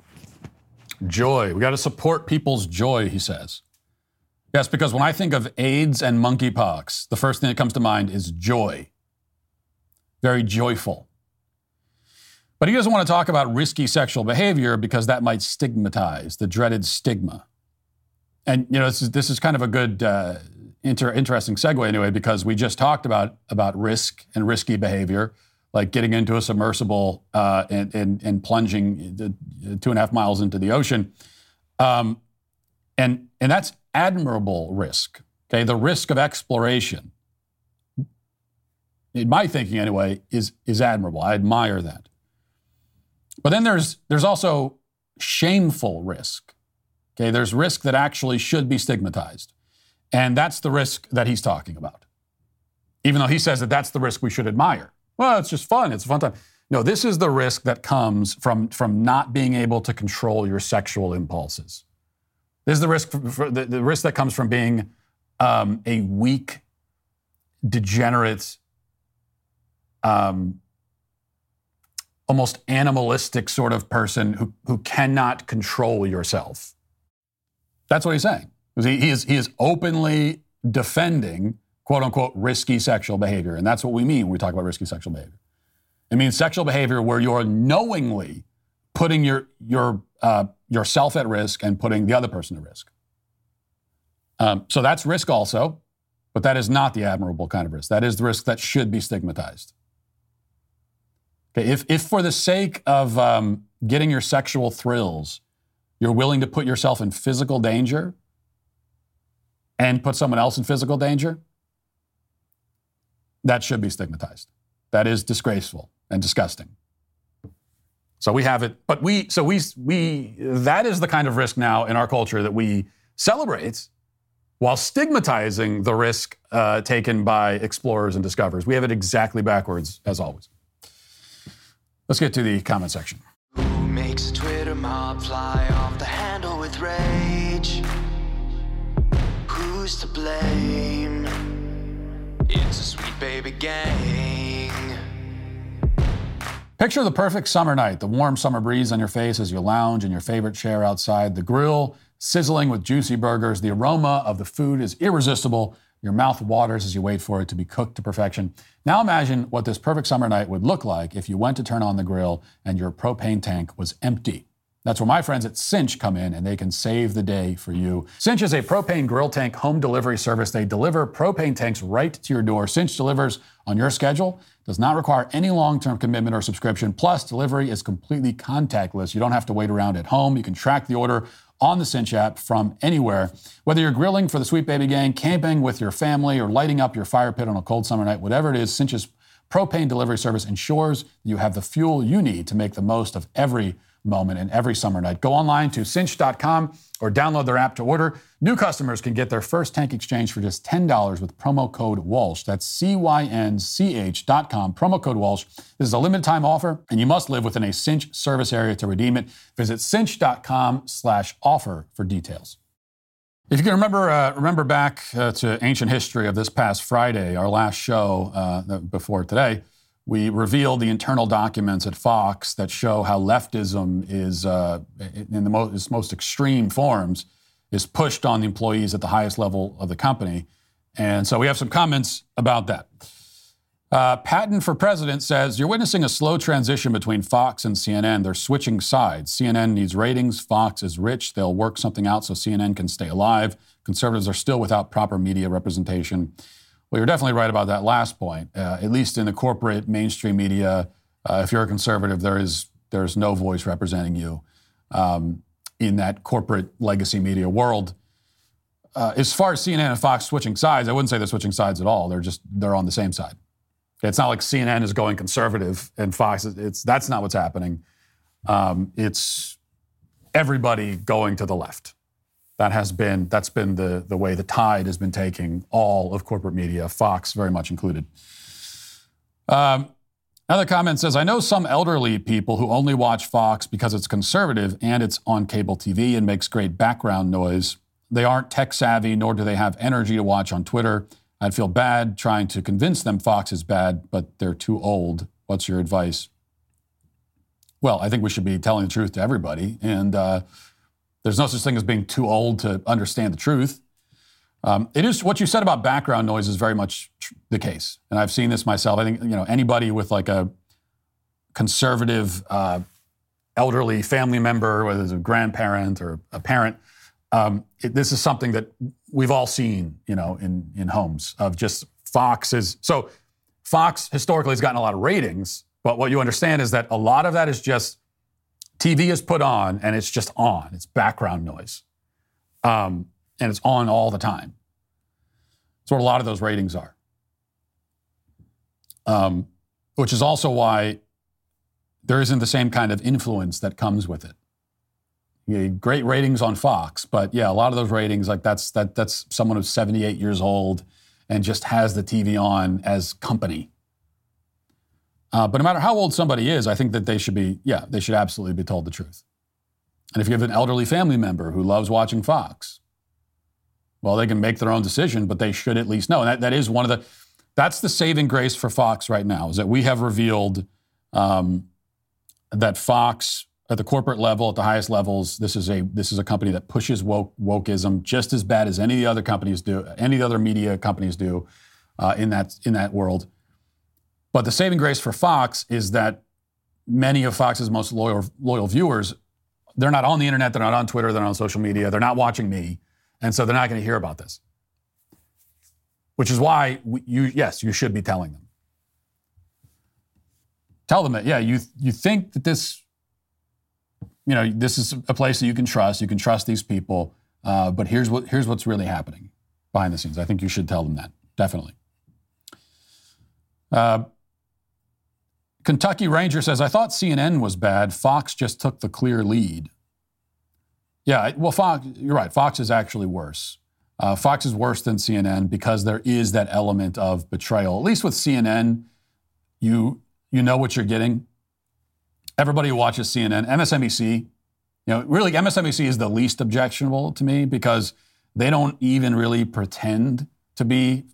Joy. We got to support people's joy, he says. Yes, because when I think of AIDS and monkeypox, the first thing that comes to mind is joy. Very joyful. But he doesn't want to talk about risky sexual behavior because that might stigmatize the dreaded stigma and you know this is this is kind of a good uh, inter- interesting segue anyway because we just talked about about risk and risky behavior like getting into a submersible uh, and, and, and plunging two and a half miles into the ocean. Um, and and that's admirable risk okay? The risk of exploration in my thinking anyway is is admirable. I admire that. But then there's there's also shameful risk Okay, there's risk that actually should be stigmatized. And that's the risk that he's talking about. Even though he says that that's the risk we should admire. Well, it's just fun. It's a fun time. No, this is the risk that comes from, from not being able to control your sexual impulses. This is the risk, for, for the, the, risk that comes from being um, a weak, degenerate, um, almost animalistic sort of person who, who cannot control yourself. That's what he's saying. He, he, is, he is openly defending quote unquote risky sexual behavior. And that's what we mean when we talk about risky sexual behavior. It means sexual behavior where you're knowingly putting your, your, uh, yourself at risk and putting the other person at risk. Um, so that's risk also, but that is not the admirable kind of risk. That is the risk that should be stigmatized. Okay, if, if for the sake of um, getting your sexual thrills, you're willing to put yourself in physical danger and put someone else in physical danger, that should be stigmatized. That is disgraceful and disgusting. So we have it, but we, so we, we, that is the kind of risk now in our culture that we celebrate while stigmatizing the risk uh, taken by explorers and discoverers. We have it exactly backwards as always. Let's get to the comment section. Who makes Twitter mob fly with rage? Who's to blame? It's a sweet baby gang. Picture the perfect summer night, the warm summer breeze on your face as you lounge in your favorite chair outside, the grill sizzling with juicy burgers. The aroma of the food is irresistible your mouth waters as you wait for it to be cooked to perfection. Now imagine what this perfect summer night would look like if you went to turn on the grill and your propane tank was empty. That's where my friends at Cynch come in and they can save the day for you. Cynch is a propane grill tank home delivery service. They deliver propane tanks right to your door. Cynch delivers on your schedule, does not require any long term commitment or subscription. Plus, delivery is completely contactless. You don't have to wait around at home. You can track the order on the Cynch app from anywhere. Whether you're grilling for the Sweet Baby Gang, camping with your family, or lighting up your fire pit on a cold summer night, whatever it is, Cynch's propane delivery service ensures you have the fuel you need to make the most of every moment in every summer night. Go online to cynch.com or download their app to order. New customers can get their first tank exchange for just $10 with promo code Walsh. That's C-Y-N-C-H dot com, promo code Walsh. This is a limited time offer, and you must live within a Cynch service area to redeem it. Visit cynch.com slash offer for details. If you can remember, uh, remember back uh, to ancient history of this past Friday, our last show uh, before today, we revealed the internal documents at Fox that show how leftism is, uh, in the most, its most extreme forms, is pushed on the employees at the highest level of the company. And so we have some comments about that. Uh, Patton for President says You're witnessing a slow transition between Fox and CNN. They're switching sides. CNN needs ratings. Fox is rich. They'll work something out so CNN can stay alive. Conservatives are still without proper media representation. Well, you're definitely right about that last point. Uh, at least in the corporate mainstream media, uh, if you're a conservative, there is there's no voice representing you um, in that corporate legacy media world. Uh, as far as CNN and Fox switching sides, I wouldn't say they're switching sides at all. They're just they're on the same side. It's not like CNN is going conservative and Fox. It's that's not what's happening. Um, it's everybody going to the left. That has been that's been the the way the tide has been taking all of corporate media, Fox very much included. Um, another comment says, I know some elderly people who only watch Fox because it's conservative and it's on cable TV and makes great background noise. They aren't tech savvy, nor do they have energy to watch on Twitter. I'd feel bad trying to convince them Fox is bad, but they're too old. What's your advice? Well, I think we should be telling the truth to everybody. And uh, there's no such thing as being too old to understand the truth. Um, it is what you said about background noise is very much tr- the case, and I've seen this myself. I think you know anybody with like a conservative, uh, elderly family member, whether it's a grandparent or a parent, um, it, this is something that we've all seen, you know, in in homes of just Fox is so Fox historically has gotten a lot of ratings, but what you understand is that a lot of that is just TV is put on and it's just on. It's background noise, um, and it's on all the time. That's what a lot of those ratings are. Um, which is also why there isn't the same kind of influence that comes with it great ratings on Fox, but yeah, a lot of those ratings, like that's that that's someone who's 78 years old and just has the TV on as company. Uh, but no matter how old somebody is, I think that they should be, yeah, they should absolutely be told the truth. And if you have an elderly family member who loves watching Fox, well, they can make their own decision, but they should at least know. And that, that is one of the, that's the saving grace for Fox right now, is that we have revealed um, that Fox at the corporate level, at the highest levels, this is a this is a company that pushes woke, wokeism just as bad as any of the other companies do, any of the other media companies do uh, in that in that world. But the saving grace for Fox is that many of Fox's most loyal loyal viewers, they're not on the internet, they're not on Twitter, they're not on social media, they're not watching me, and so they're not going to hear about this. Which is why you yes, you should be telling them. Tell them that yeah, you you think that this you know, this is a place that you can trust. You can trust these people. Uh, but here's what here's what's really happening behind the scenes. I think you should tell them that definitely. Uh, Kentucky Ranger says, "I thought CNN was bad. Fox just took the clear lead." Yeah, well, Fox, you're right. Fox is actually worse. Uh, Fox is worse than CNN because there is that element of betrayal. At least with CNN, you you know what you're getting everybody who watches CNN, MSNBC, you know, really MSNBC is the least objectionable to me because they don't even really pretend to be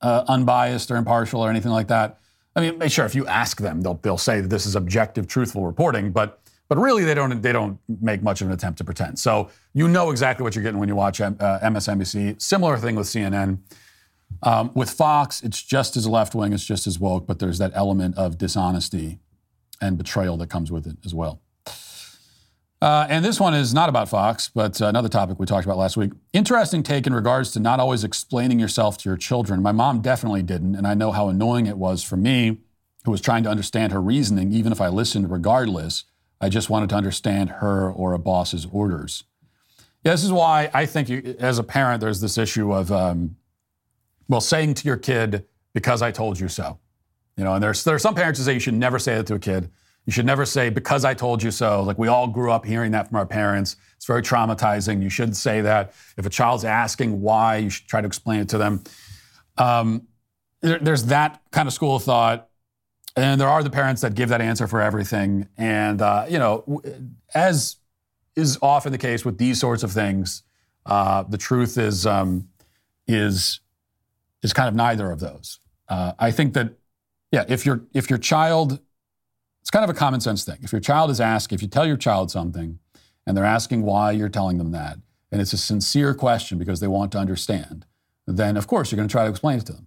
uh, unbiased or impartial or anything like that. I mean, sure, if you ask them, they'll they'll say that this is objective, truthful reporting, but but really they don't they don't make much of an attempt to pretend. So you know exactly what you're getting when you watch uh, MSNBC. Similar thing with CNN. Um, with Fox, it's just as left wing, it's just as woke, but there's that element of dishonesty and betrayal that comes with it as well. Uh, and this one is not about Fox, but uh, another topic we talked about last week. Interesting take in regards to not always explaining yourself to your children. My mom definitely didn't, and I know how annoying it was for me, who was trying to understand her reasoning, even if I listened regardless. I just wanted to understand her or a boss's orders. Yeah, this is why I think you, as a parent, there's this issue of, um, well, saying to your kid, because I told you so. You know, and there's there are some parents who say you should never say that to a kid. You should never say because I told you so. Like we all grew up hearing that from our parents. It's very traumatizing. You shouldn't say that. If a child's asking why, you should try to explain it to them. Um, there, there's that kind of school of thought, and there are the parents that give that answer for everything. And uh, you know, as is often the case with these sorts of things, Uh, the truth is um, is is kind of neither of those. Uh, I think that yeah, if your if your child, it's kind of a common sense thing. If your child is asked, if you tell your child something, and they're asking why you're telling them that, and it's a sincere question because they want to understand, then of course you're going to try to explain it to them.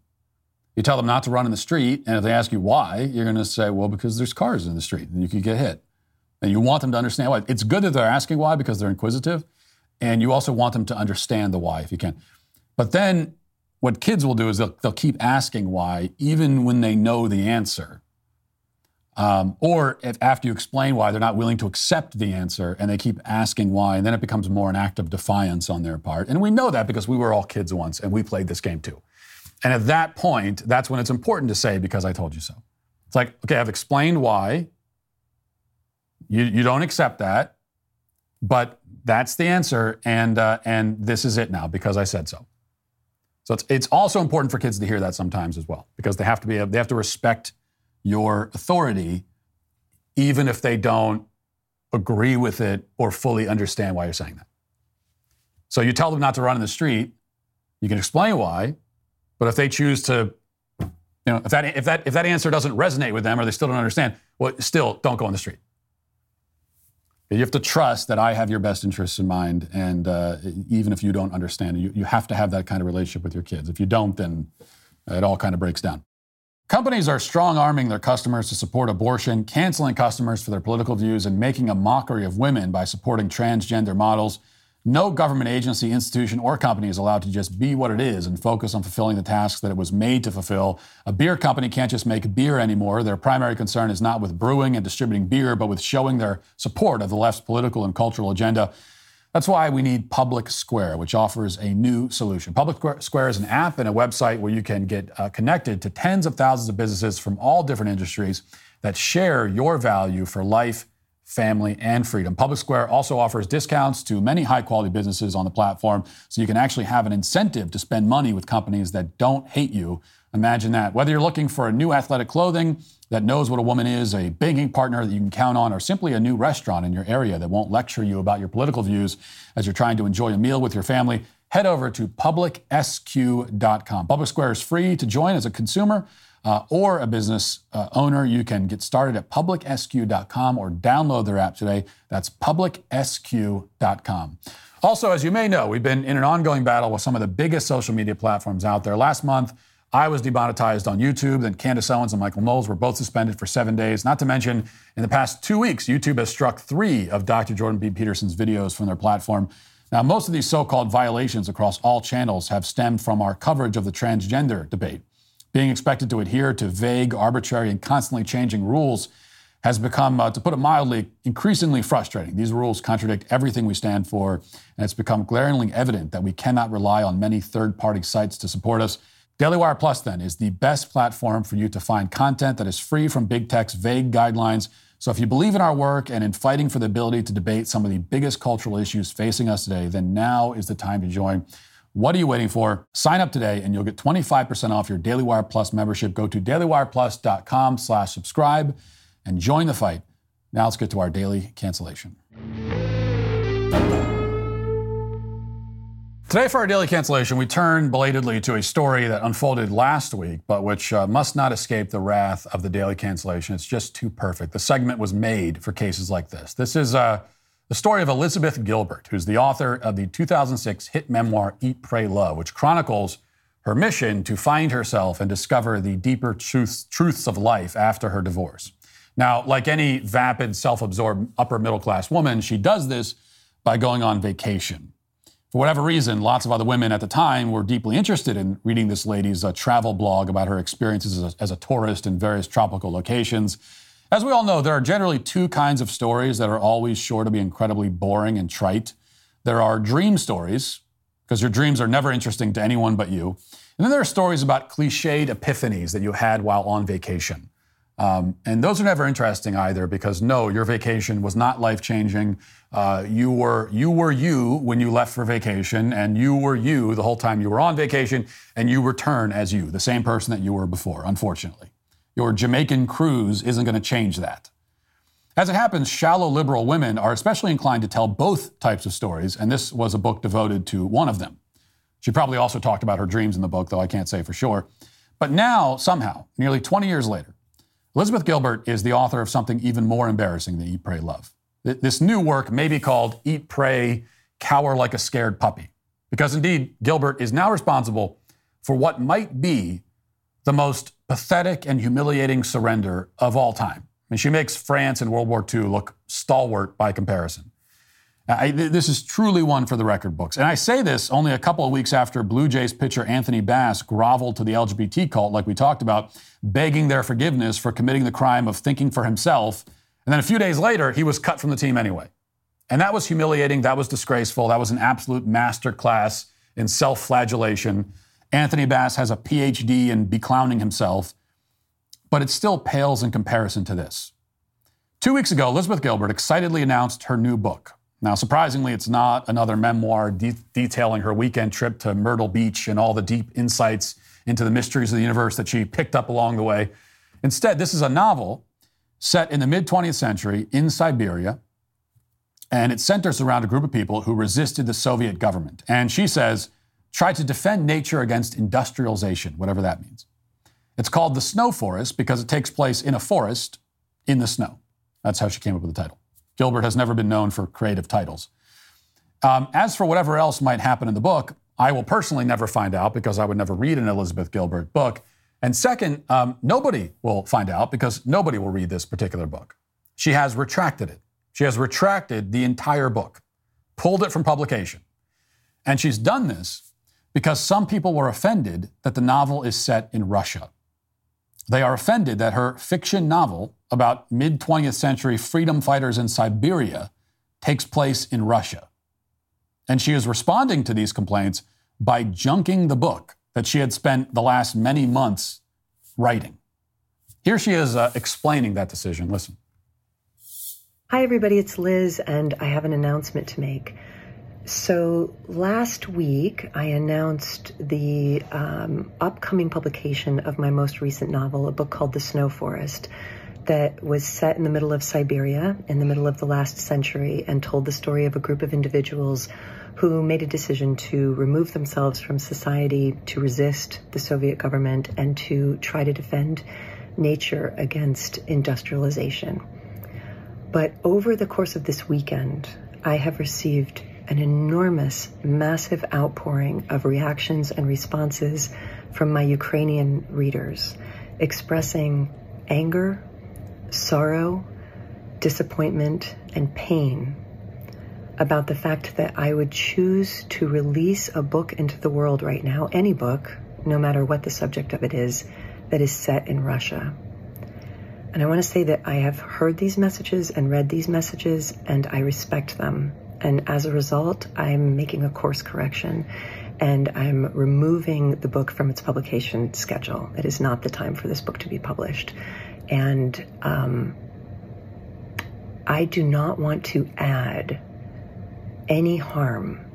You tell them not to run in the street, and if they ask you why, you're going to say, well, because there's cars in the street and you could get hit. And you want them to understand why. It's good that they're asking why because they're inquisitive, and you also want them to understand the why if you can. But then what kids will do is they'll, they'll keep asking why, even when they know the answer. Um, or if after you explain why, they're not willing to accept the answer and they keep asking why, and then it becomes more an act of defiance on their part. And we know that because we were all kids once and we played this game too. And at that point, that's when it's important to say, because I told you so. It's like, okay, I've explained why. You, you don't accept that, but that's the answer, and, uh, and this is it now because I said so. So it's, it's also important for kids to hear that sometimes as well, because they have to be they have to respect your authority, even if they don't agree with it or fully understand why you're saying that. So you tell them not to run in the street, you can explain why, but if they choose to, you know, if that if that if that answer doesn't resonate with them or they still don't understand, well, still don't go on the street. You have to trust that I have your best interests in mind, and uh, even if you don't understand, you, you have to have that kind of relationship with your kids. If you don't, then it all kind of breaks down. Companies are strong arming their customers to support abortion, canceling customers for their political views, and making a mockery of women by supporting transgender models. No government agency, institution, or company is allowed to just be what it is and focus on fulfilling the tasks that it was made to fulfill. A beer company can't just make beer anymore. Their primary concern is not with brewing and distributing beer, but with showing their support of the left's political and cultural agenda. That's why we need Public Square, which offers a new solution. Public Square is an app and a website where you can get uh, connected to tens of thousands of businesses from all different industries that share your value for life family, and freedom. Public Square also offers discounts to many high quality businesses on the platform, so you can actually have an incentive to spend money with companies that don't hate you. Imagine that. Whether you're looking for a new athletic clothing that knows what a woman is, a banking partner that you can count on, or simply a new restaurant in your area that won't lecture you about your political views as you're trying to enjoy a meal with your family, head over to publicsq.com. Public Square is free to join as a consumer uh, or a business uh, owner, you can get started at publicsq.com or download their app today. That's publicsq.com. Also, as you may know, we've been in an ongoing battle with some of the biggest social media platforms out there. Last month, I was demonetized on YouTube, then Candace Owens and Michael Knowles were both suspended for seven days. Not to mention, in the past two weeks, YouTube has struck three of Dr. Jordan B. Peterson's videos from their platform. Now, most of these so called violations across all channels have stemmed from our coverage of the transgender debate. Being expected to adhere to vague, arbitrary, and constantly changing rules has become, uh, to put it mildly, increasingly frustrating. These rules contradict everything we stand for, and it's become glaringly evident that we cannot rely on many third party sites to support us. Daily Wire Plus, then, is the best platform for you to find content that is free from big tech's vague guidelines. So if you believe in our work and in fighting for the ability to debate some of the biggest cultural issues facing us today, then now is the time to join. What are you waiting for? Sign up today and you'll get 25% off your Daily Wire Plus membership. Go to dailywireplus.com slash subscribe and join the fight. Now let's get to our daily cancellation. Today, for our daily cancellation, we turn belatedly to a story that unfolded last week, but which uh, must not escape the wrath of the daily cancellation. It's just too perfect. The segment was made for cases like this. This is uh, the story of Elizabeth Gilbert, who's the author of the 2006 hit memoir Eat, Pray, Love, which chronicles her mission to find herself and discover the deeper truths, truths of life after her divorce. Now, like any vapid, self absorbed upper middle class woman, she does this by going on vacation. For whatever reason, lots of other women at the time were deeply interested in reading this lady's uh, travel blog about her experiences as a, as a tourist in various tropical locations. As we all know, there are generally two kinds of stories that are always sure to be incredibly boring and trite. There are dream stories, because your dreams are never interesting to anyone but you. And then there are stories about cliched epiphanies that you had while on vacation. Um, and those are never interesting either because no, your vacation was not life changing. Uh, you were you were you when you left for vacation, and you were you the whole time you were on vacation, and you return as you, the same person that you were before. Unfortunately. Your Jamaican cruise isn't going to change that. As it happens, shallow liberal women are especially inclined to tell both types of stories, and this was a book devoted to one of them. She probably also talked about her dreams in the book, though I can't say for sure. But now, somehow, nearly 20 years later, Elizabeth Gilbert is the author of something even more embarrassing than Eat, Pray, Love. This new work may be called Eat, Pray, Cower Like a Scared Puppy, because indeed, Gilbert is now responsible for what might be the most pathetic and humiliating surrender of all time. Mean, she makes France in World War II look stalwart by comparison. I, this is truly one for the record books. And I say this only a couple of weeks after Blue Jays pitcher Anthony Bass groveled to the LGBT cult, like we talked about, begging their forgiveness for committing the crime of thinking for himself. And then a few days later, he was cut from the team anyway. And that was humiliating. That was disgraceful. That was an absolute masterclass in self flagellation. Anthony Bass has a PhD in beclowning himself, but it still pales in comparison to this. Two weeks ago, Elizabeth Gilbert excitedly announced her new book. Now, surprisingly, it's not another memoir de- detailing her weekend trip to Myrtle Beach and all the deep insights into the mysteries of the universe that she picked up along the way. Instead, this is a novel set in the mid 20th century in Siberia, and it centers around a group of people who resisted the Soviet government. And she says, tried to defend nature against industrialization, whatever that means. It's called The Snow Forest because it takes place in a forest in the snow. That's how she came up with the title. Gilbert has never been known for creative titles. Um, as for whatever else might happen in the book, I will personally never find out because I would never read an Elizabeth Gilbert book. And second, um, nobody will find out because nobody will read this particular book. She has retracted it. She has retracted the entire book, pulled it from publication. And she's done this because some people were offended that the novel is set in Russia. They are offended that her fiction novel about mid 20th century freedom fighters in Siberia takes place in Russia. And she is responding to these complaints by junking the book that she had spent the last many months writing. Here she is uh, explaining that decision. Listen. Hi, everybody, it's Liz, and I have an announcement to make. So last week, I announced the um, upcoming publication of my most recent novel, a book called The Snow Forest, that was set in the middle of Siberia in the middle of the last century and told the story of a group of individuals who made a decision to remove themselves from society, to resist the Soviet government, and to try to defend nature against industrialization. But over the course of this weekend, I have received an enormous, massive outpouring of reactions and responses from my Ukrainian readers expressing anger, sorrow, disappointment, and pain about the fact that I would choose to release a book into the world right now, any book, no matter what the subject of it is, that is set in Russia. And I want to say that I have heard these messages and read these messages, and I respect them. And as a result, I'm making a course correction and I'm removing the book from its publication schedule. It is not the time for this book to be published. And um, I do not want to add any harm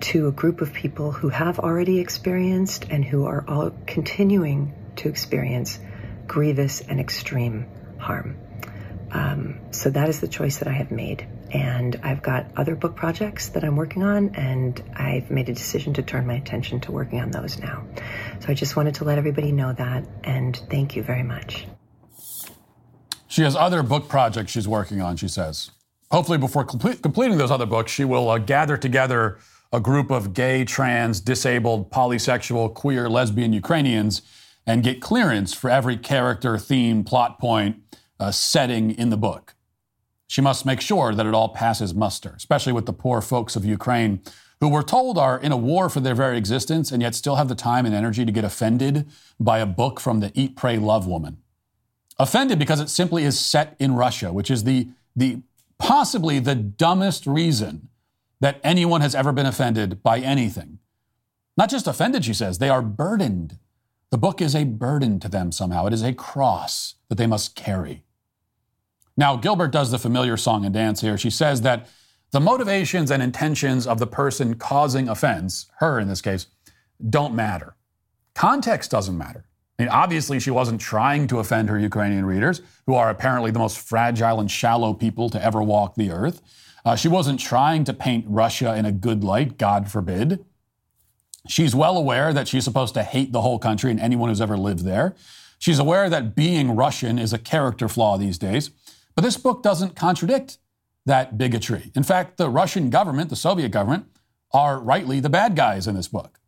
to a group of people who have already experienced and who are all continuing to experience grievous and extreme harm. Um, so that is the choice that I have made. And I've got other book projects that I'm working on, and I've made a decision to turn my attention to working on those now. So I just wanted to let everybody know that, and thank you very much. She has other book projects she's working on, she says. Hopefully, before complete, completing those other books, she will uh, gather together a group of gay, trans, disabled, polysexual, queer, lesbian Ukrainians and get clearance for every character, theme, plot point, uh, setting in the book. She must make sure that it all passes muster, especially with the poor folks of Ukraine who we're told are in a war for their very existence and yet still have the time and energy to get offended by a book from the Eat, Pray, Love woman. Offended because it simply is set in Russia, which is the, the possibly the dumbest reason that anyone has ever been offended by anything. Not just offended, she says, they are burdened. The book is a burden to them somehow. It is a cross that they must carry. Now, Gilbert does the familiar song and dance here. She says that the motivations and intentions of the person causing offense, her in this case, don't matter. Context doesn't matter. I mean, obviously, she wasn't trying to offend her Ukrainian readers, who are apparently the most fragile and shallow people to ever walk the earth. Uh, she wasn't trying to paint Russia in a good light, God forbid. She's well aware that she's supposed to hate the whole country and anyone who's ever lived there. She's aware that being Russian is a character flaw these days. But this book doesn't contradict that bigotry. In fact, the Russian government, the Soviet government, are rightly the bad guys in this book,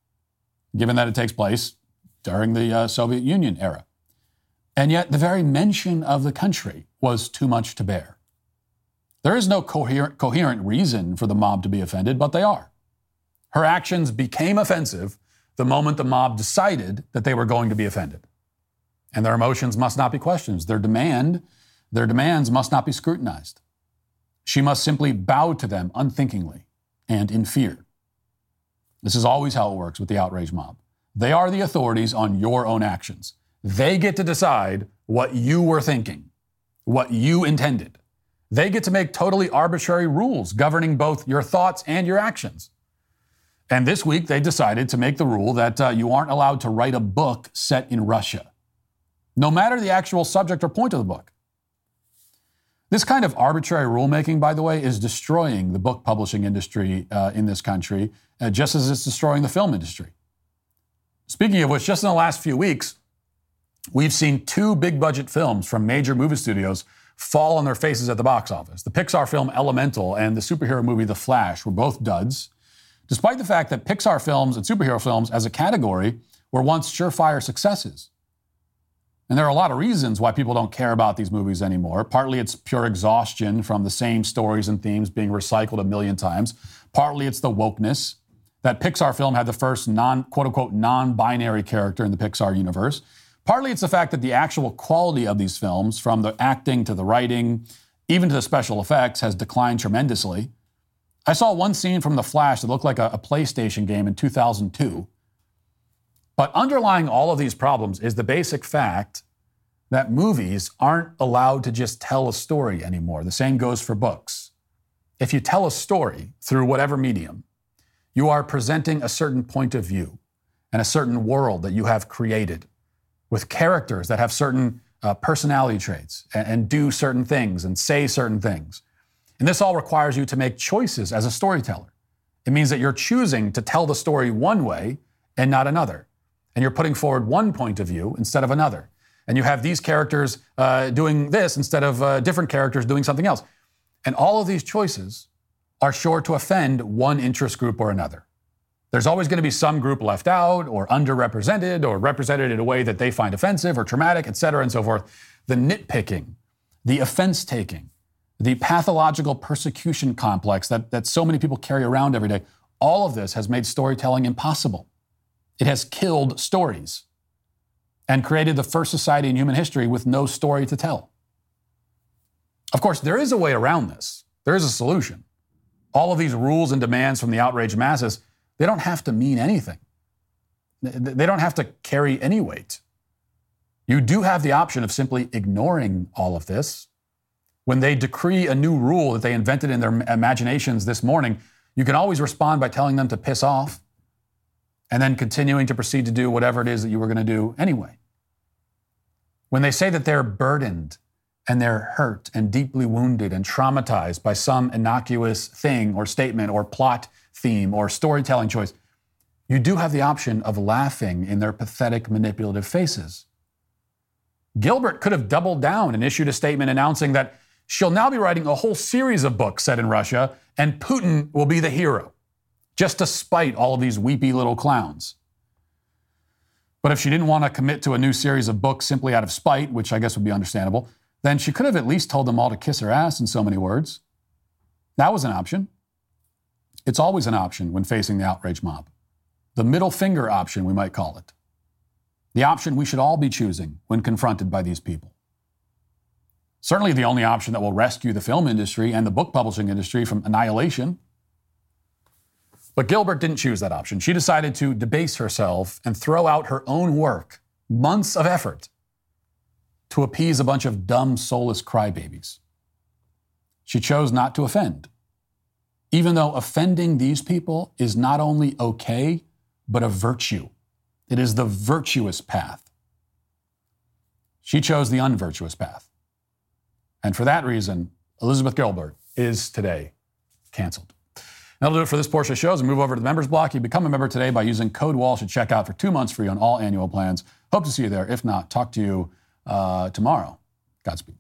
given that it takes place during the uh, Soviet Union era. And yet, the very mention of the country was too much to bear. There is no coherent, coherent reason for the mob to be offended, but they are. Her actions became offensive the moment the mob decided that they were going to be offended. And their emotions must not be questioned. Their demand, their demands must not be scrutinized. She must simply bow to them unthinkingly and in fear. This is always how it works with the outrage mob. They are the authorities on your own actions. They get to decide what you were thinking, what you intended. They get to make totally arbitrary rules governing both your thoughts and your actions. And this week, they decided to make the rule that uh, you aren't allowed to write a book set in Russia, no matter the actual subject or point of the book. This kind of arbitrary rulemaking, by the way, is destroying the book publishing industry uh, in this country, uh, just as it's destroying the film industry. Speaking of which, just in the last few weeks, we've seen two big budget films from major movie studios fall on their faces at the box office. The Pixar film Elemental and the superhero movie The Flash were both duds, despite the fact that Pixar films and superhero films as a category were once surefire successes. And there are a lot of reasons why people don't care about these movies anymore. Partly it's pure exhaustion from the same stories and themes being recycled a million times. Partly it's the wokeness that Pixar film had the first non quote unquote non binary character in the Pixar universe. Partly it's the fact that the actual quality of these films, from the acting to the writing, even to the special effects, has declined tremendously. I saw one scene from The Flash that looked like a, a PlayStation game in 2002. But underlying all of these problems is the basic fact that movies aren't allowed to just tell a story anymore. The same goes for books. If you tell a story through whatever medium, you are presenting a certain point of view and a certain world that you have created with characters that have certain uh, personality traits and, and do certain things and say certain things. And this all requires you to make choices as a storyteller. It means that you're choosing to tell the story one way and not another. And you're putting forward one point of view instead of another. And you have these characters uh, doing this instead of uh, different characters doing something else. And all of these choices are sure to offend one interest group or another. There's always going to be some group left out or underrepresented or represented in a way that they find offensive or traumatic, et cetera, and so forth. The nitpicking, the offense taking, the pathological persecution complex that, that so many people carry around every day, all of this has made storytelling impossible. It has killed stories and created the first society in human history with no story to tell. Of course, there is a way around this. There is a solution all of these rules and demands from the outraged masses, they don't have to mean anything. They don't have to carry any weight. You do have the option of simply ignoring all of this. When they decree a new rule that they invented in their imaginations this morning, you can always respond by telling them to piss off and then continuing to proceed to do whatever it is that you were going to do anyway. When they say that they're burdened and they're hurt and deeply wounded and traumatized by some innocuous thing or statement or plot theme or storytelling choice, you do have the option of laughing in their pathetic, manipulative faces. Gilbert could have doubled down and issued a statement announcing that she'll now be writing a whole series of books set in Russia and Putin will be the hero, just to spite all of these weepy little clowns. But if she didn't want to commit to a new series of books simply out of spite, which I guess would be understandable, then she could have at least told them all to kiss her ass in so many words. That was an option. It's always an option when facing the outrage mob. The middle finger option, we might call it. The option we should all be choosing when confronted by these people. Certainly the only option that will rescue the film industry and the book publishing industry from annihilation. But Gilbert didn't choose that option. She decided to debase herself and throw out her own work, months of effort, to appease a bunch of dumb, soulless crybabies. She chose not to offend, even though offending these people is not only okay, but a virtue. It is the virtuous path. She chose the unvirtuous path. And for that reason, Elizabeth Gilbert is today canceled. That'll do it for this portion of shows. And move over to the members block. You become a member today by using code Walsh at checkout for two months free on all annual plans. Hope to see you there. If not, talk to you uh, tomorrow. Godspeed.